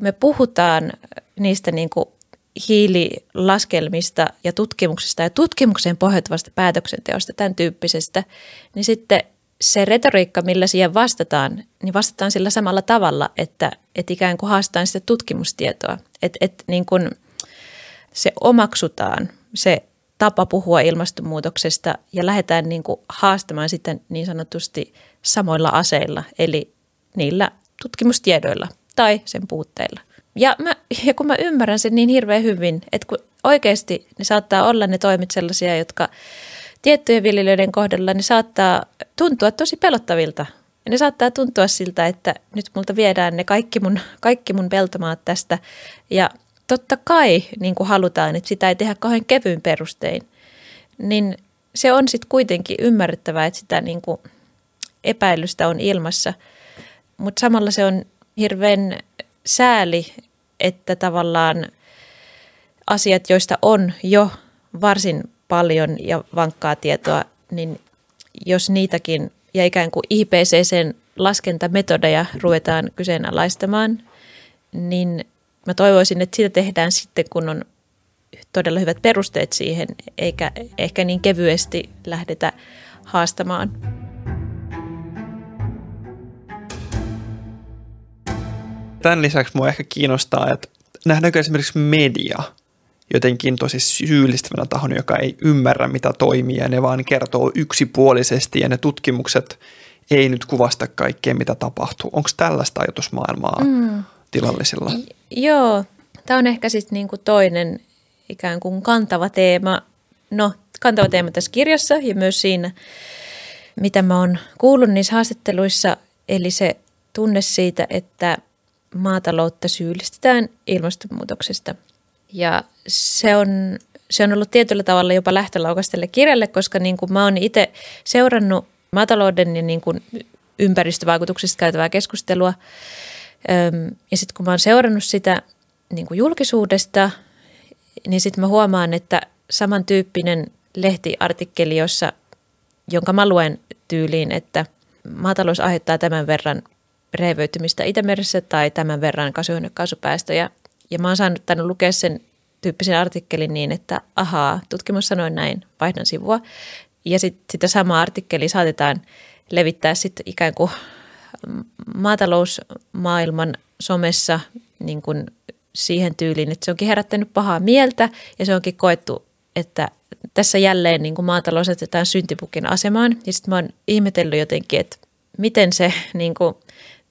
me puhutaan niistä niin kuin hiililaskelmista ja tutkimuksesta ja tutkimukseen pohjautuvasta päätöksenteosta, tämän tyyppisestä, niin sitten se retoriikka, millä siihen vastataan, niin vastataan sillä samalla tavalla, että, että ikään kuin haastetaan sitä tutkimustietoa. Että, että niin kuin se omaksutaan, se tapa puhua ilmastonmuutoksesta ja lähdetään niin kuin haastamaan sitä niin sanotusti samoilla aseilla, eli niillä tutkimustiedoilla tai sen puutteilla. Ja, mä, ja kun mä ymmärrän sen niin hirveän hyvin, että kun oikeasti ne saattaa olla ne toimet sellaisia, jotka tiettyjen viljelijöiden kohdalla ne saattaa tuntua tosi pelottavilta. Ja ne saattaa tuntua siltä, että nyt multa viedään ne kaikki mun, kaikki mun peltomaat tästä. Ja totta kai niin kuin halutaan, että sitä ei tehdä kauhean kevyin perustein. Niin se on sitten kuitenkin ymmärrettävää, että sitä niin kuin epäilystä on ilmassa. Mutta samalla se on hirveän sääli, että tavallaan asiat, joista on jo varsin paljon ja vankkaa tietoa, niin jos niitäkin ja ikään kuin IPCCn laskentametodeja ruvetaan kyseenalaistamaan, niin mä toivoisin, että sitä tehdään sitten, kun on todella hyvät perusteet siihen, eikä ehkä niin kevyesti lähdetä haastamaan. Tämän lisäksi mua ehkä kiinnostaa, että nähdäänkö esimerkiksi media jotenkin tosi syyllistävänä tahon, joka ei ymmärrä, mitä toimii ja ne vaan kertoo yksipuolisesti ja ne tutkimukset ei nyt kuvasta kaikkea, mitä tapahtuu. Onko tällaista ajatusmaailmaa mm. tilallisilla? Joo, tämä on ehkä sitten niinku toinen ikään kuin kantava teema. No, kantava teema tässä kirjassa ja myös siinä, mitä mä oon kuullut niissä haastatteluissa, eli se tunne siitä, että maataloutta syyllistetään ilmastonmuutoksesta. Ja se on, se on ollut tietyllä tavalla jopa lähtölaukas tälle kirjalle, koska niin kuin mä oon itse seurannut maatalouden ja niin kuin ympäristövaikutuksista käytävää keskustelua. Ja sitten kun mä oon seurannut sitä niin kuin julkisuudesta, niin sitten mä huomaan, että samantyyppinen lehtiartikkeli, jossa, jonka mä luen tyyliin, että maatalous aiheuttaa tämän verran rehevöitymistä Itämeressä tai tämän verran kasvihuonekaasupäästöjä. Ja mä oon saanut tänne lukea sen tyyppisen artikkelin niin, että ahaa, tutkimus sanoi näin, vaihdan sivua. Ja sitten sitä samaa artikkeli saatetaan levittää sitten ikään kuin maatalousmaailman somessa niin kuin siihen tyyliin, että se onkin herättänyt pahaa mieltä ja se onkin koettu, että tässä jälleen niin kuin maatalous asetetaan syntipukin asemaan. Ja sitten mä oon ihmetellyt jotenkin, että miten se, niin kuin,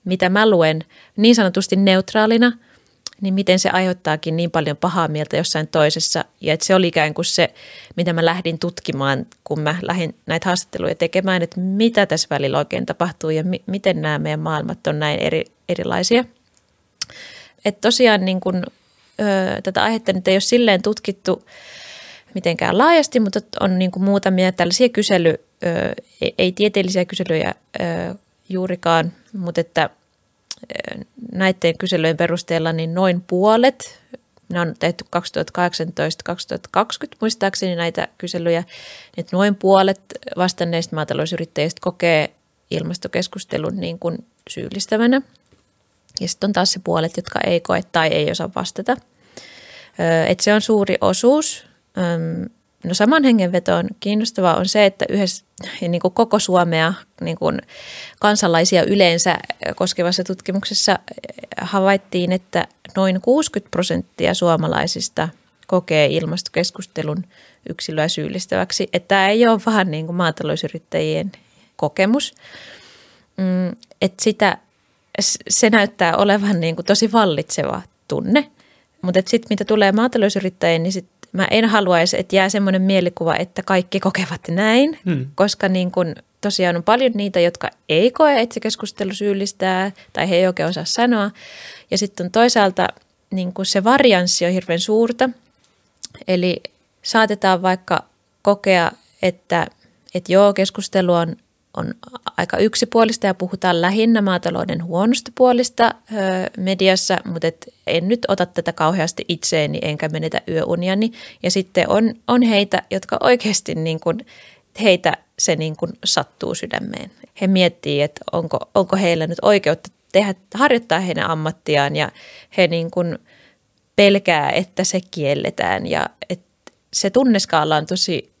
mitä mä luen niin sanotusti neutraalina niin miten se aiheuttaakin niin paljon pahaa mieltä jossain toisessa. Ja että se oli ikään kuin se, mitä mä lähdin tutkimaan, kun mä lähdin näitä haastatteluja tekemään, että mitä tässä välillä oikein tapahtuu ja mi- miten nämä meidän maailmat on näin eri, erilaisia. Että tosiaan niin kun, ö, tätä aihetta nyt ei ole silleen tutkittu mitenkään laajasti, mutta on niin kuin muutamia tällaisia kysely, ö, ei tieteellisiä kyselyjä ö, juurikaan, mutta että – näiden kyselyjen perusteella niin noin puolet, ne on tehty 2018-2020 muistaakseni näitä kyselyjä, että noin puolet vastanneista maatalousyrittäjistä kokee ilmastokeskustelun niin kuin syyllistävänä. Ja sitten on taas se puolet, jotka ei koe tai ei osaa vastata. Et se on suuri osuus. No saman hengenvetoon kiinnostavaa on se, että yhdessä niin kuin koko Suomea niin kuin kansalaisia yleensä koskevassa tutkimuksessa havaittiin, että noin 60 prosenttia suomalaisista kokee ilmastokeskustelun yksilöä syyllistäväksi. Että tämä ei ole vähän niin kuin maatalousyrittäjien kokemus. Mm, että sitä, se näyttää olevan niin kuin tosi vallitseva tunne. Mutta sitten mitä tulee maatalousyrittäjiin, niin sit mä en haluaisi, että jää semmoinen mielikuva, että kaikki kokevat näin, hmm. koska niin kun tosiaan on paljon niitä, jotka ei koe, että se keskustelu syyllistää tai he ei oikein osaa sanoa. Ja sitten toisaalta niin kun se varianssi on hirveän suurta. Eli saatetaan vaikka kokea, että, että joo, keskustelu on on aika yksipuolista ja puhutaan lähinnä maatalouden huonosta puolista mediassa, mutta et en nyt ota tätä kauheasti itseeni enkä menetä yöuniani. Ja sitten on, on heitä, jotka oikeasti niin kuin, heitä se niin kuin sattuu sydämeen. He miettii, että onko, onko heillä nyt oikeutta tehdä, harjoittaa heidän ammattiaan ja he niin kuin pelkää, että se kielletään ja että se tunneskaala on tosi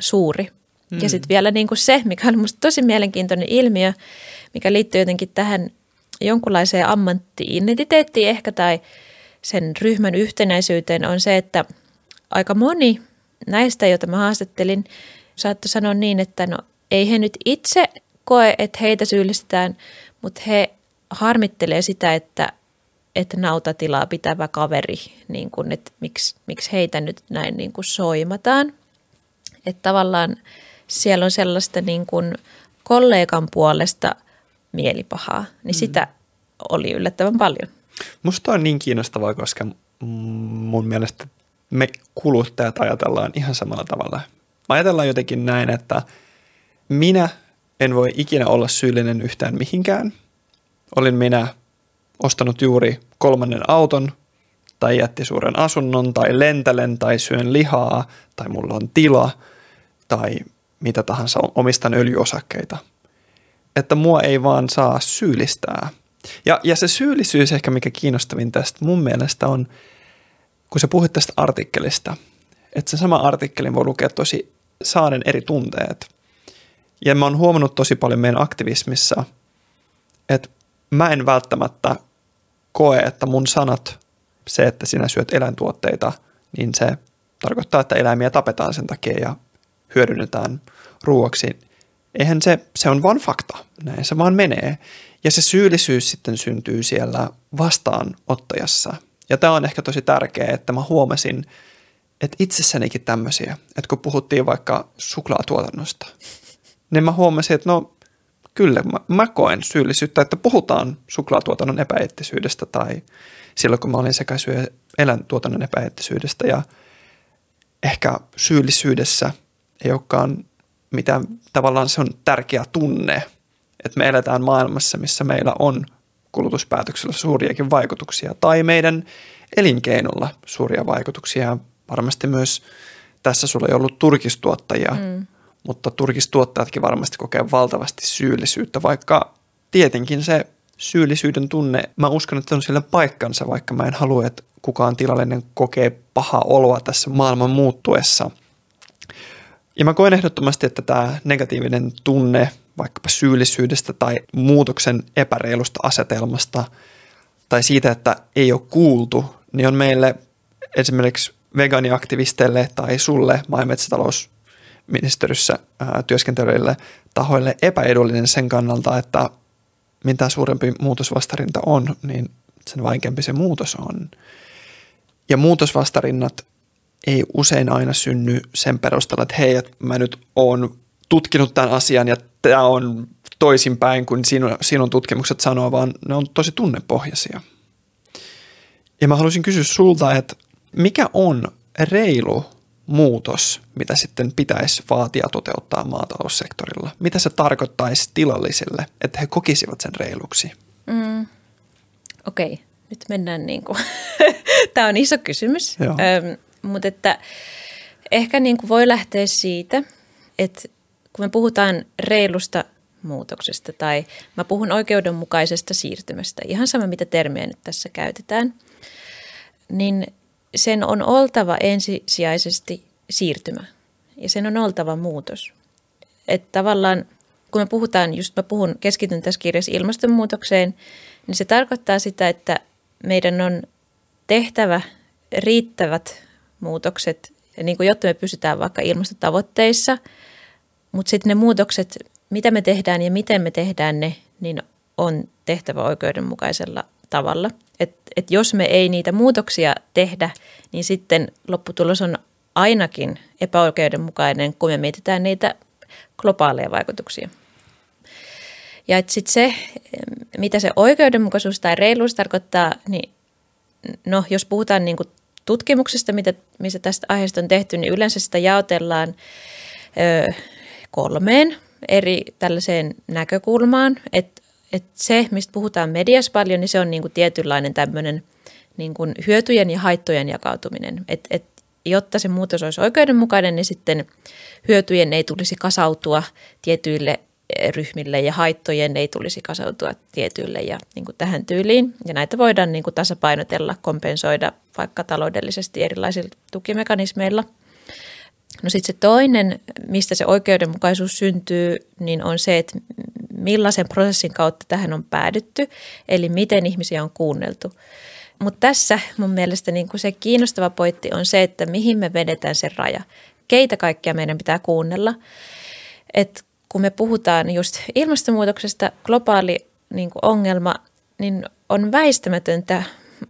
suuri Mm. Ja sitten vielä niin kuin se, mikä on minusta tosi mielenkiintoinen ilmiö, mikä liittyy jotenkin tähän jonkunlaiseen ammattiidentiteettiin ehkä tai sen ryhmän yhtenäisyyteen on se, että aika moni näistä, joita mä haastattelin, saattoi sanoa niin, että no ei he nyt itse koe, että heitä syyllistetään, mutta he harmittelee sitä, että, että nautatilaa pitävä kaveri, niin kuin, että miksi, miksi heitä nyt näin niin kuin soimataan. Että tavallaan siellä on sellaista niin kuin kollegan puolesta mielipahaa, niin mm. sitä oli yllättävän paljon. Musta on niin kiinnostavaa, koska mun mielestä me kuluttajat ajatellaan ihan samalla tavalla. Me ajatellaan jotenkin näin, että minä en voi ikinä olla syyllinen yhtään mihinkään. Olin minä ostanut juuri kolmannen auton tai jätti suuren asunnon tai lentelen tai syön lihaa tai mulla on tila tai mitä tahansa, omistan öljyosakkeita. Että mua ei vaan saa syyllistää. Ja, ja se syyllisyys ehkä mikä kiinnostavin tästä mun mielestä on, kun sä puhuit tästä artikkelista, että se sama artikkelin voi lukea tosi saaden eri tunteet. Ja mä oon huomannut tosi paljon meidän aktivismissa, että mä en välttämättä koe, että mun sanat, se, että sinä syöt eläintuotteita, niin se tarkoittaa, että eläimiä tapetaan sen takia ja hyödynnetään ruoaksi. Eihän se, se on vain fakta, näin se vaan menee. Ja se syyllisyys sitten syntyy siellä vastaanottajassa. Ja tämä on ehkä tosi tärkeää, että mä huomasin, että itsessänikin tämmöisiä, että kun puhuttiin vaikka suklaatuotannosta, niin mä huomasin, että no kyllä mä, mä koen syyllisyyttä, että puhutaan suklaatuotannon epäeettisyydestä tai silloin kun mä olin sekä syö eläintuotannon epäeettisyydestä ja ehkä syyllisyydessä – ei olekaan mitään, tavallaan se on tärkeä tunne, että me eletään maailmassa, missä meillä on kulutuspäätöksellä suuriakin vaikutuksia tai meidän elinkeinolla suuria vaikutuksia. Varmasti myös tässä sulla ei ollut turkistuottajia, mm. mutta turkistuottajatkin varmasti kokee valtavasti syyllisyyttä, vaikka tietenkin se syyllisyyden tunne, mä uskon, että on sillä paikkansa, vaikka mä en halua, että kukaan tilallinen kokee paha oloa tässä maailman muuttuessa – ja mä koen ehdottomasti, että tämä negatiivinen tunne vaikkapa syyllisyydestä tai muutoksen epäreilusta asetelmasta tai siitä, että ei ole kuultu, niin on meille esimerkiksi vegaaniaktivisteille tai sulle maa- ja metsätalousministeriössä työskenteleville tahoille epäedullinen sen kannalta, että mitä suurempi muutosvastarinta on, niin sen vaikeampi se muutos on. Ja muutosvastarinnat ei usein aina synny sen perusteella, että hei, että mä nyt oon tutkinut tämän asian ja tämä on toisinpäin kuin sinun, sinun tutkimukset sanoo, vaan ne on tosi tunnepohjaisia. Ja mä haluaisin kysyä sulta, että mikä on reilu muutos, mitä sitten pitäisi vaatia toteuttaa maataloussektorilla? Mitä se tarkoittaisi tilallisille, että he kokisivat sen reiluksi? Mm. Okei, okay. nyt mennään niin kuin, tämä on iso kysymys, Öm, mutta että ehkä niin kuin voi lähteä siitä, että kun me puhutaan reilusta muutoksesta tai mä puhun oikeudenmukaisesta siirtymästä, ihan sama mitä termiä nyt tässä käytetään, niin sen on oltava ensisijaisesti siirtymä ja sen on oltava muutos. Että tavallaan kun me puhutaan, just mä puhun, keskityn tässä kirjassa ilmastonmuutokseen, niin se tarkoittaa sitä, että meidän on tehtävä riittävät muutokset, niin kuin jotta me pysytään vaikka ilmastotavoitteissa, mutta sitten ne muutokset, mitä me tehdään ja miten me tehdään ne, niin on tehtävä oikeudenmukaisella tavalla. Et, et jos me ei niitä muutoksia tehdä, niin sitten lopputulos on ainakin epäoikeudenmukainen, kun me mietitään niitä globaaleja vaikutuksia. Ja sitten se, mitä se oikeudenmukaisuus tai reiluus tarkoittaa, niin no jos puhutaan niin kuin tutkimuksesta, mitä, missä tästä aiheesta on tehty, niin yleensä sitä jaotellaan ö, kolmeen eri tällaiseen näkökulmaan. Että et se, mistä puhutaan mediassa paljon, niin se on niin kuin tietynlainen tämmöinen niin kuin hyötyjen ja haittojen jakautuminen. Et, et, jotta se muutos olisi oikeudenmukainen, niin sitten hyötyjen ei tulisi kasautua tietyille ryhmille ja haittojen ei tulisi kasautua tietyille ja niin kuin tähän tyyliin. Ja näitä voidaan niin kuin tasapainotella, kompensoida vaikka taloudellisesti erilaisilla tukimekanismeilla. No sitten se toinen, mistä se oikeudenmukaisuus syntyy, niin on se, että millaisen prosessin kautta tähän on päädytty, eli miten ihmisiä on kuunneltu. Mutta tässä mun mielestä niin kuin se kiinnostava pointti on se, että mihin me vedetään se raja. Keitä kaikkia meidän pitää kuunnella. Että kun me puhutaan just ilmastonmuutoksesta, globaali niin kuin ongelma, niin on väistämätöntä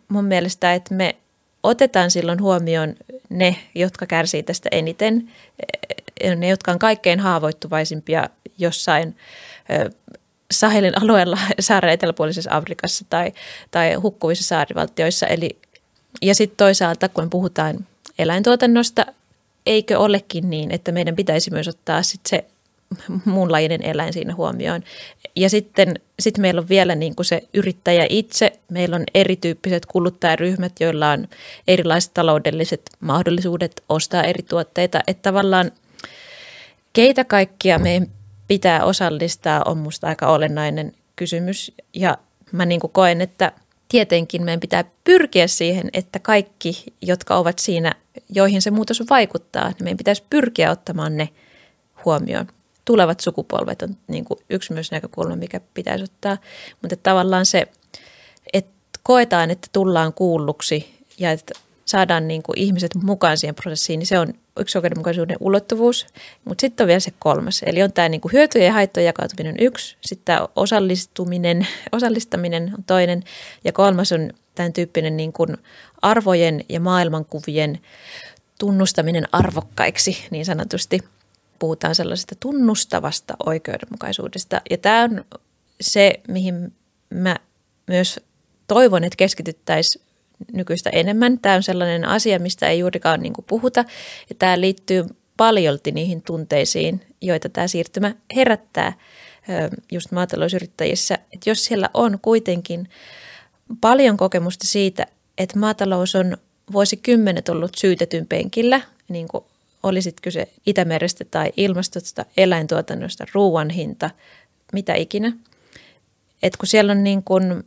mun mielestä, että me otetaan silloin huomioon ne, jotka kärsii tästä eniten, ne, jotka on kaikkein haavoittuvaisimpia jossain Sahelin alueella saaren eteläpuolisessa Afrikassa tai, tai hukkuvissa saarivaltioissa. Eli, ja sitten toisaalta, kun puhutaan eläintuotannosta, eikö olekin niin, että meidän pitäisi myös ottaa sit se muunlajinen eläin siinä huomioon. Ja sitten sit meillä on vielä niin kuin se yrittäjä itse, meillä on erityyppiset kuluttajaryhmät, joilla on erilaiset taloudelliset mahdollisuudet ostaa eri tuotteita. Että tavallaan keitä kaikkia meidän pitää osallistaa on musta aika olennainen kysymys. Ja mä niin kuin koen, että tietenkin meidän pitää pyrkiä siihen, että kaikki, jotka ovat siinä, joihin se muutos vaikuttaa, niin meidän pitäisi pyrkiä ottamaan ne huomioon tulevat sukupolvet on niin kuin yksi myös näkökulma, mikä pitäisi ottaa. Mutta tavallaan se, että koetaan, että tullaan kuulluksi ja että saadaan niin kuin ihmiset mukaan siihen prosessiin, niin se on yksi oikeudenmukaisuuden ulottuvuus. Mutta sitten on vielä se kolmas, eli on tämä niin kuin hyötyjen ja haittojen jakautuminen yksi, sitten tämä osallistuminen, osallistaminen on toinen, ja kolmas on tämän tyyppinen niin kuin arvojen ja maailmankuvien tunnustaminen arvokkaiksi niin sanotusti – puhutaan sellaisesta tunnustavasta oikeudenmukaisuudesta. Ja tämä on se, mihin mä myös toivon, että keskityttäisiin nykyistä enemmän. Tämä on sellainen asia, mistä ei juurikaan niin puhuta. Ja tämä liittyy paljolti niihin tunteisiin, joita tämä siirtymä herättää just maatalousyrittäjissä. Että jos siellä on kuitenkin paljon kokemusta siitä, että maatalous on vuosikymmenet ollut syytetyn penkillä, niin kuin oli sitten kyse Itämerestä tai ilmastosta, eläintuotannosta, ruoan hinta, mitä ikinä. Et kun siellä on niin kun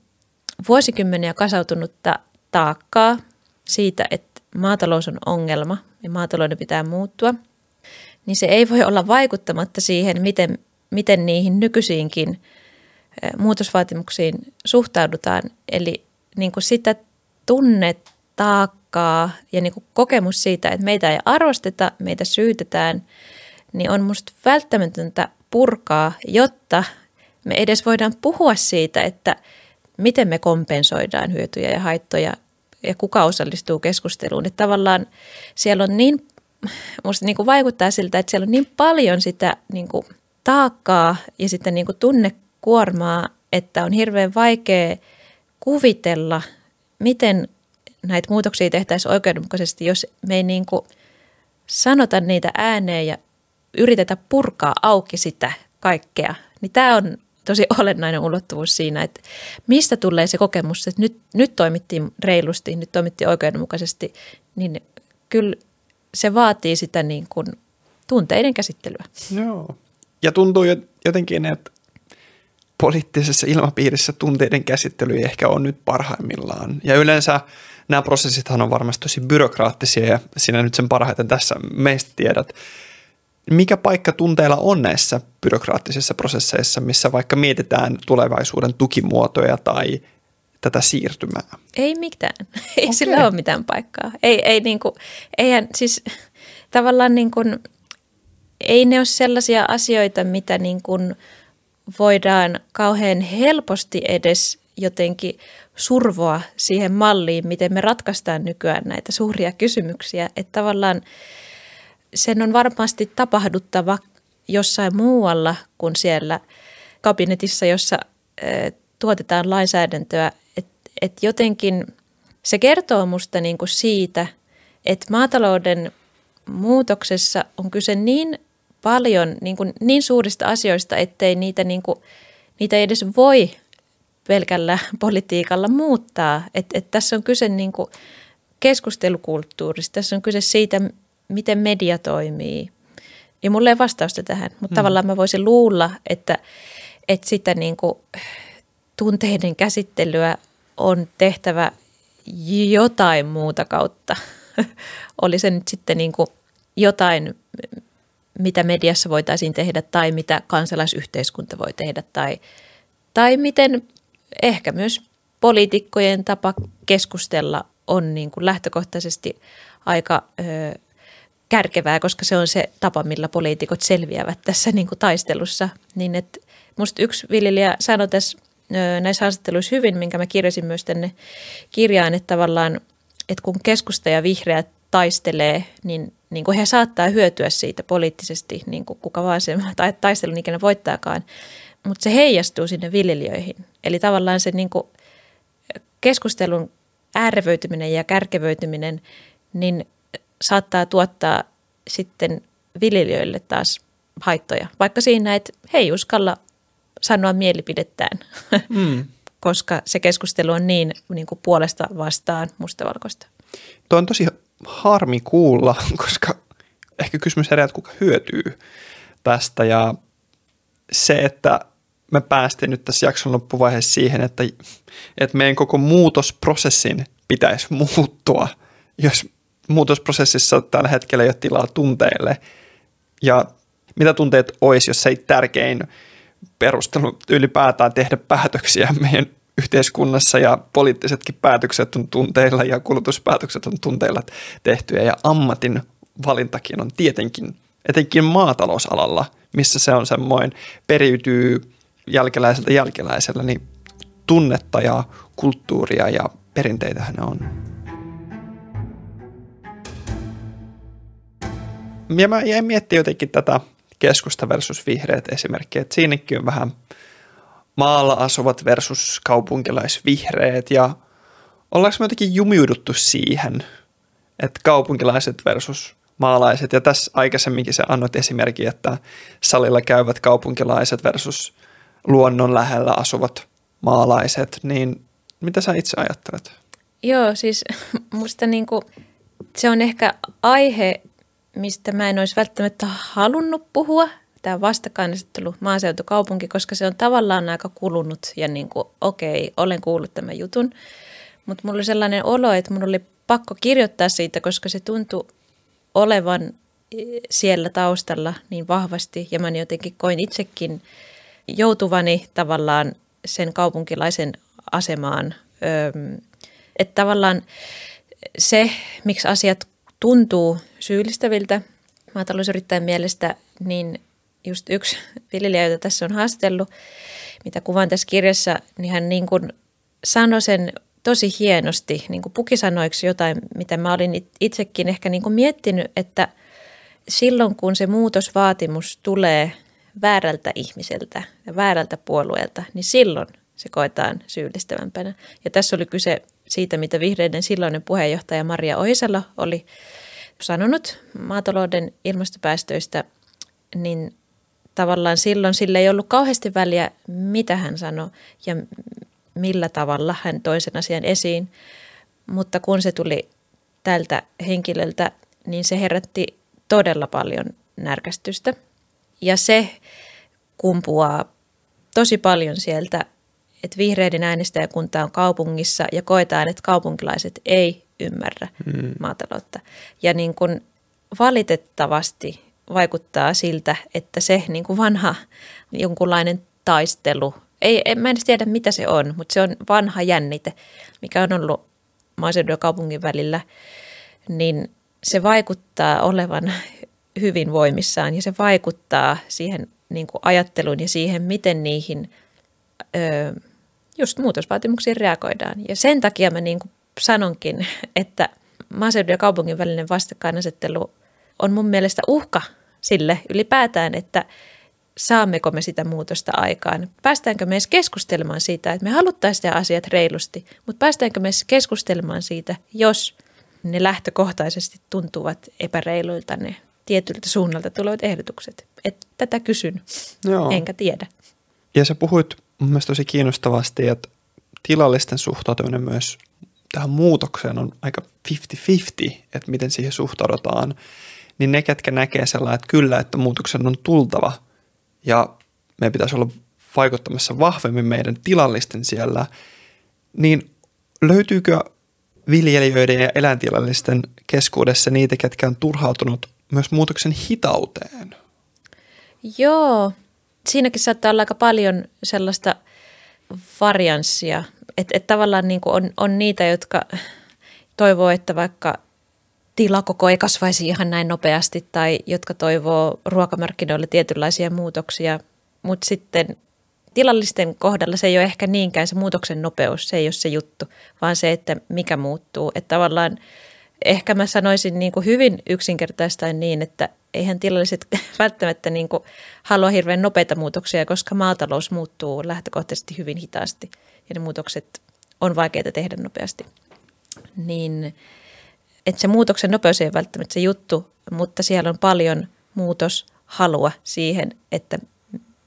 vuosikymmeniä kasautunutta taakkaa siitä, että maatalous on ongelma ja maatalouden pitää muuttua, niin se ei voi olla vaikuttamatta siihen, miten, miten niihin nykyisiinkin muutosvaatimuksiin suhtaudutaan. Eli niin kuin sitä tunnetaakkaa taakkaa ja niin kuin kokemus siitä, että meitä ei arvosteta, meitä syytetään, niin on musta välttämätöntä purkaa, jotta me edes voidaan puhua siitä, että miten me kompensoidaan hyötyjä ja haittoja ja kuka osallistuu keskusteluun. Että tavallaan siellä on niin, musta niin kuin vaikuttaa siltä, että siellä on niin paljon sitä niin kuin taakkaa ja sitten niin kuin tunnekuormaa, että on hirveän vaikea kuvitella, miten näitä muutoksia tehtäisiin oikeudenmukaisesti, jos me ei niin kuin sanota niitä ääneen ja yritetä purkaa auki sitä kaikkea. Niin tämä on tosi olennainen ulottuvuus siinä, että mistä tulee se kokemus, että nyt, nyt toimittiin reilusti, nyt toimittiin oikeudenmukaisesti, niin kyllä se vaatii sitä niin kuin tunteiden käsittelyä. Joo. Ja tuntuu jotenkin, että poliittisessa ilmapiirissä tunteiden käsittely ehkä ole nyt parhaimmillaan. Ja yleensä nämä prosessithan on varmasti tosi byrokraattisia ja sinä nyt sen parhaiten tässä meistä tiedät. Mikä paikka tunteilla on näissä byrokraattisissa prosesseissa, missä vaikka mietitään tulevaisuuden tukimuotoja tai tätä siirtymää? Ei mitään. Ei okay. sillä ole mitään paikkaa. Ei, ei niin kuin, eihän siis tavallaan niin kuin, ei ne ole sellaisia asioita, mitä niin kuin voidaan kauhean helposti edes jotenkin survoa siihen malliin, miten me ratkaistaan nykyään näitä suuria kysymyksiä. Että tavallaan sen on varmasti tapahduttava jossain muualla kuin siellä kabinetissa, jossa tuotetaan lainsäädäntöä. Että et jotenkin se kertoo musta niin kuin siitä, että maatalouden muutoksessa on kyse niin paljon niin, kuin, niin suurista asioista, ettei niitä, niin kuin, niitä ei edes voi pelkällä politiikalla muuttaa. Et, et tässä on kyse niin kuin keskustelukulttuurista, tässä on kyse siitä, miten media toimii. Ja mulla ei vastausta tähän, mutta hmm. tavallaan mä voisin luulla, että, että sitä niin kuin tunteiden käsittelyä on tehtävä jotain muuta kautta. Oli se nyt sitten niin kuin jotain, mitä mediassa voitaisiin tehdä tai mitä kansalaisyhteiskunta voi tehdä tai, tai miten ehkä myös poliitikkojen tapa keskustella on niin kuin lähtökohtaisesti aika ö, kärkevää, koska se on se tapa, millä poliitikot selviävät tässä niin kuin taistelussa. Niin että musta yksi viljelijä sanoi tässä ö, näissä haastatteluissa hyvin, minkä mä kirjasin myös tänne kirjaan, että tavallaan, että kun keskusta ja vihreät taistelee, niin, niin kuin he saattaa hyötyä siitä poliittisesti, niin kuin kuka vaan se tai taistelun ikinä voittaakaan, mutta se heijastuu sinne viljelijöihin. Eli tavallaan se niin kuin keskustelun äärevöityminen ja kärkevöityminen, niin saattaa tuottaa sitten viljelijöille taas haittoja. Vaikka siinä, että he ei uskalla sanoa mielipidettään, mm. koska se keskustelu on niin, niin kuin puolesta vastaan mustavalkoista. Tuo on tosi harmi kuulla, koska ehkä kysymys herää, että kuka hyötyy tästä ja se, että me päästiin nyt tässä jakson loppuvaiheessa siihen, että, että meidän koko muutosprosessin pitäisi muuttua, jos muutosprosessissa tällä hetkellä ei ole tilaa tunteille. Ja mitä tunteet olisi, jos ei tärkein perustelu ylipäätään tehdä päätöksiä meidän yhteiskunnassa ja poliittisetkin päätökset on tunteilla ja kulutuspäätökset on tunteilla tehtyjä ja ammatin valintakin on tietenkin, etenkin maatalousalalla, missä se on semmoinen, periytyy jälkeläiseltä jälkeläisellä, niin tunnetta ja kulttuuria ja perinteitä ne on. Ja mä jäin miettimään jotenkin tätä keskusta versus vihreät esimerkkiä, että siinäkin on vähän maalla asuvat versus kaupunkilaisvihreät ja ollaanko me jotenkin jumiuduttu siihen, että kaupunkilaiset versus maalaiset ja tässä aikaisemminkin se annot esimerkki, että salilla käyvät kaupunkilaiset versus luonnon lähellä asuvat maalaiset, niin mitä sä itse ajattelet? Joo, siis musta niin kuin, se on ehkä aihe, mistä mä en olisi välttämättä halunnut puhua, tämä vastakkainasettelu maaseutukaupunki, koska se on tavallaan aika kulunut ja niin kuin, okei, olen kuullut tämän jutun. Mutta mulla oli sellainen olo, että mun oli pakko kirjoittaa siitä, koska se tuntui olevan eh, siellä taustalla niin vahvasti ja mä jotenkin koin itsekin joutuvani tavallaan sen kaupunkilaisen asemaan. Että tavallaan se, miksi asiat tuntuu syyllistäviltä maatalousyrittäjän mielestä, niin just yksi viljelijä, jota tässä on haastellut, mitä kuvan tässä kirjassa, niin hän niin kuin sanoi sen tosi hienosti, niin kuin pukisanoiksi jotain, mitä mä olin itsekin ehkä niin kuin miettinyt, että silloin kun se muutosvaatimus tulee väärältä ihmiseltä ja väärältä puolueelta, niin silloin se koetaan syyllistävämpänä. Ja tässä oli kyse siitä, mitä vihreiden silloinen puheenjohtaja Maria Ohisalo oli sanonut maatalouden ilmastopäästöistä, niin tavallaan silloin sille ei ollut kauheasti väliä, mitä hän sanoi ja millä tavalla hän toi sen asian esiin. Mutta kun se tuli tältä henkilöltä, niin se herätti todella paljon närkästystä. Ja se kumpuaa tosi paljon sieltä, että vihreiden äänestäjäkunta on kaupungissa ja koetaan, että kaupunkilaiset ei ymmärrä hmm. maataloutta. Ja niin kuin valitettavasti vaikuttaa siltä, että se niin kuin vanha jonkunlainen taistelu, ei, en, mä en tiedä mitä se on, mutta se on vanha jännite, mikä on ollut maaseudun ja kaupungin välillä, niin se vaikuttaa olevan hyvin voimissaan ja se vaikuttaa siihen niin kuin ajatteluun ja siihen, miten niihin ö, just muutosvaatimuksiin reagoidaan. Ja sen takia mä niin kuin sanonkin, että maaseudun ja kaupungin välinen vastakkainasettelu on mun mielestä uhka sille ylipäätään, että saammeko me sitä muutosta aikaan. Päästäänkö me edes keskustelemaan siitä, että me haluttaisiin tehdä asiat reilusti, mutta päästäänkö me edes keskustelemaan siitä, jos ne lähtökohtaisesti tuntuvat epäreiluilta ne tietyltä suunnalta tulevat ehdotukset. Et tätä kysyn, Joo. enkä tiedä. Ja sä puhuit mun mielestä tosi kiinnostavasti, että tilallisten suhtautuminen myös tähän muutokseen on aika 50-50, että miten siihen suhtaudutaan. Niin ne, ketkä näkee sellainen, että kyllä, että muutoksen on tultava ja meidän pitäisi olla vaikuttamassa vahvemmin meidän tilallisten siellä, niin löytyykö viljelijöiden ja eläintilallisten keskuudessa niitä, ketkä on turhautunut myös muutoksen hitauteen? Joo, siinäkin saattaa olla aika paljon sellaista varianssia, että et tavallaan niin on, on niitä, jotka toivoo, että vaikka tilakoko ei kasvaisi ihan näin nopeasti tai jotka toivoo ruokamarkkinoille tietynlaisia muutoksia, mutta sitten tilallisten kohdalla se ei ole ehkä niinkään se muutoksen nopeus, se ei ole se juttu, vaan se, että mikä muuttuu. Että tavallaan ehkä mä sanoisin niin kuin hyvin yksinkertaistain niin, että eihän tilalliset välttämättä niin kuin halua hirveän nopeita muutoksia, koska maatalous muuttuu lähtökohtaisesti hyvin hitaasti ja ne muutokset on vaikeita tehdä nopeasti. Niin, että se muutoksen nopeus ei ole välttämättä se juttu, mutta siellä on paljon muutoshalua siihen, että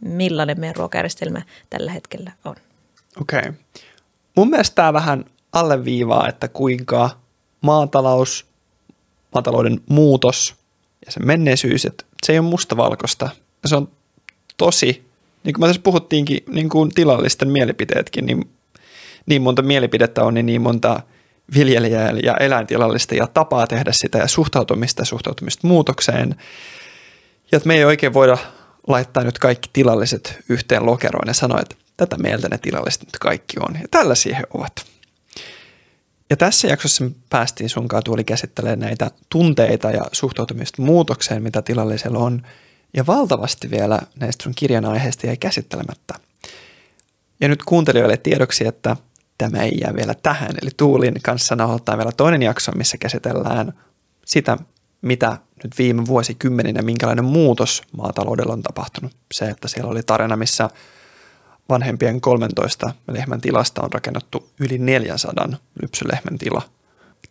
millainen meidän ruokajärjestelmä tällä hetkellä on. Okei. Okay. Mun mielestä tämä vähän alleviivaa, että kuinka maatalous, maatalouden muutos ja se menneisyys, että se ei ole mustavalkoista. Se on tosi, niin kuin me tässä puhuttiinkin, niin kuin tilallisten mielipiteetkin, niin niin monta mielipidettä on, niin niin monta viljelijää ja eläintilallista ja tapaa tehdä sitä ja suhtautumista ja suhtautumista muutokseen. Ja että me ei oikein voida laittaa nyt kaikki tilalliset yhteen lokeroon ja sanoa, että tätä mieltä ne tilalliset nyt kaikki on. Ja tällaisia he ovat. Ja tässä jaksossa me päästiin sunkaan tuoli käsittelemään näitä tunteita ja suhtautumista muutokseen, mitä tilallisella on. Ja valtavasti vielä näistä sun kirjan aiheista jäi käsittelemättä. Ja nyt kuuntelijoille tiedoksi, että tämä ei jää vielä tähän. Eli Tuulin kanssa nauhoittaa vielä toinen jakso, missä käsitellään sitä, mitä nyt viime vuosikymmeninä, minkälainen muutos maataloudella on tapahtunut. Se, että siellä oli tarina, missä vanhempien 13 lehmän tilasta on rakennettu yli 400 lypsylehmän tila.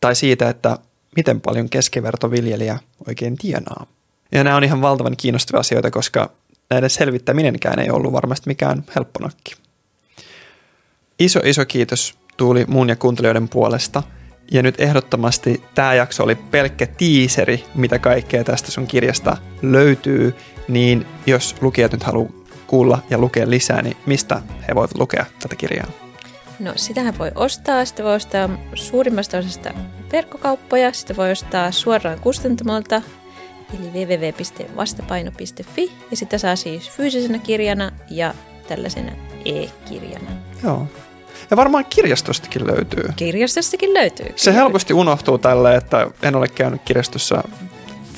Tai siitä, että miten paljon keskivertoviljelijä oikein tienaa. Ja nämä on ihan valtavan kiinnostavia asioita, koska näiden selvittäminenkään ei ollut varmasti mikään helpponakki. Iso iso kiitos Tuuli mun ja kuuntelijoiden puolesta. Ja nyt ehdottomasti tämä jakso oli pelkkä tiiseri, mitä kaikkea tästä sun kirjasta löytyy. Niin jos lukijat nyt haluaa kuulla ja lukea lisää, niin mistä he voivat lukea tätä kirjaa? No sitähän voi ostaa. Sitä voi ostaa suurimmasta osasta verkkokauppoja. Sitä voi ostaa suoraan kustantamolta eli www.vastapaino.fi ja sitä saa siis fyysisenä kirjana ja tällaisena e-kirjana. Joo. Ja varmaan kirjastostakin löytyy. Kirjastostakin löytyy. Kyllä. Se helposti unohtuu tälle, että en ole käynyt kirjastossa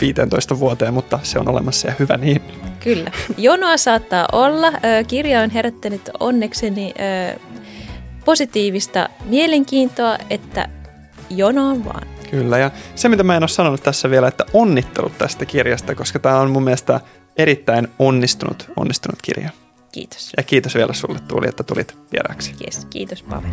15 vuoteen, mutta se on olemassa ja hyvä niin. Kyllä. Jonoa saattaa olla. Kirja on herättänyt onnekseni positiivista mielenkiintoa, että jonoon vaan. Kyllä, ja se mitä mä en ole sanonut tässä vielä, että onnittelut tästä kirjasta, koska tämä on mun mielestä erittäin onnistunut, onnistunut kirja. Kiitos. Ja kiitos vielä sulle Tuuli, että tulit vieraaksi. Yes, kiitos Pavel.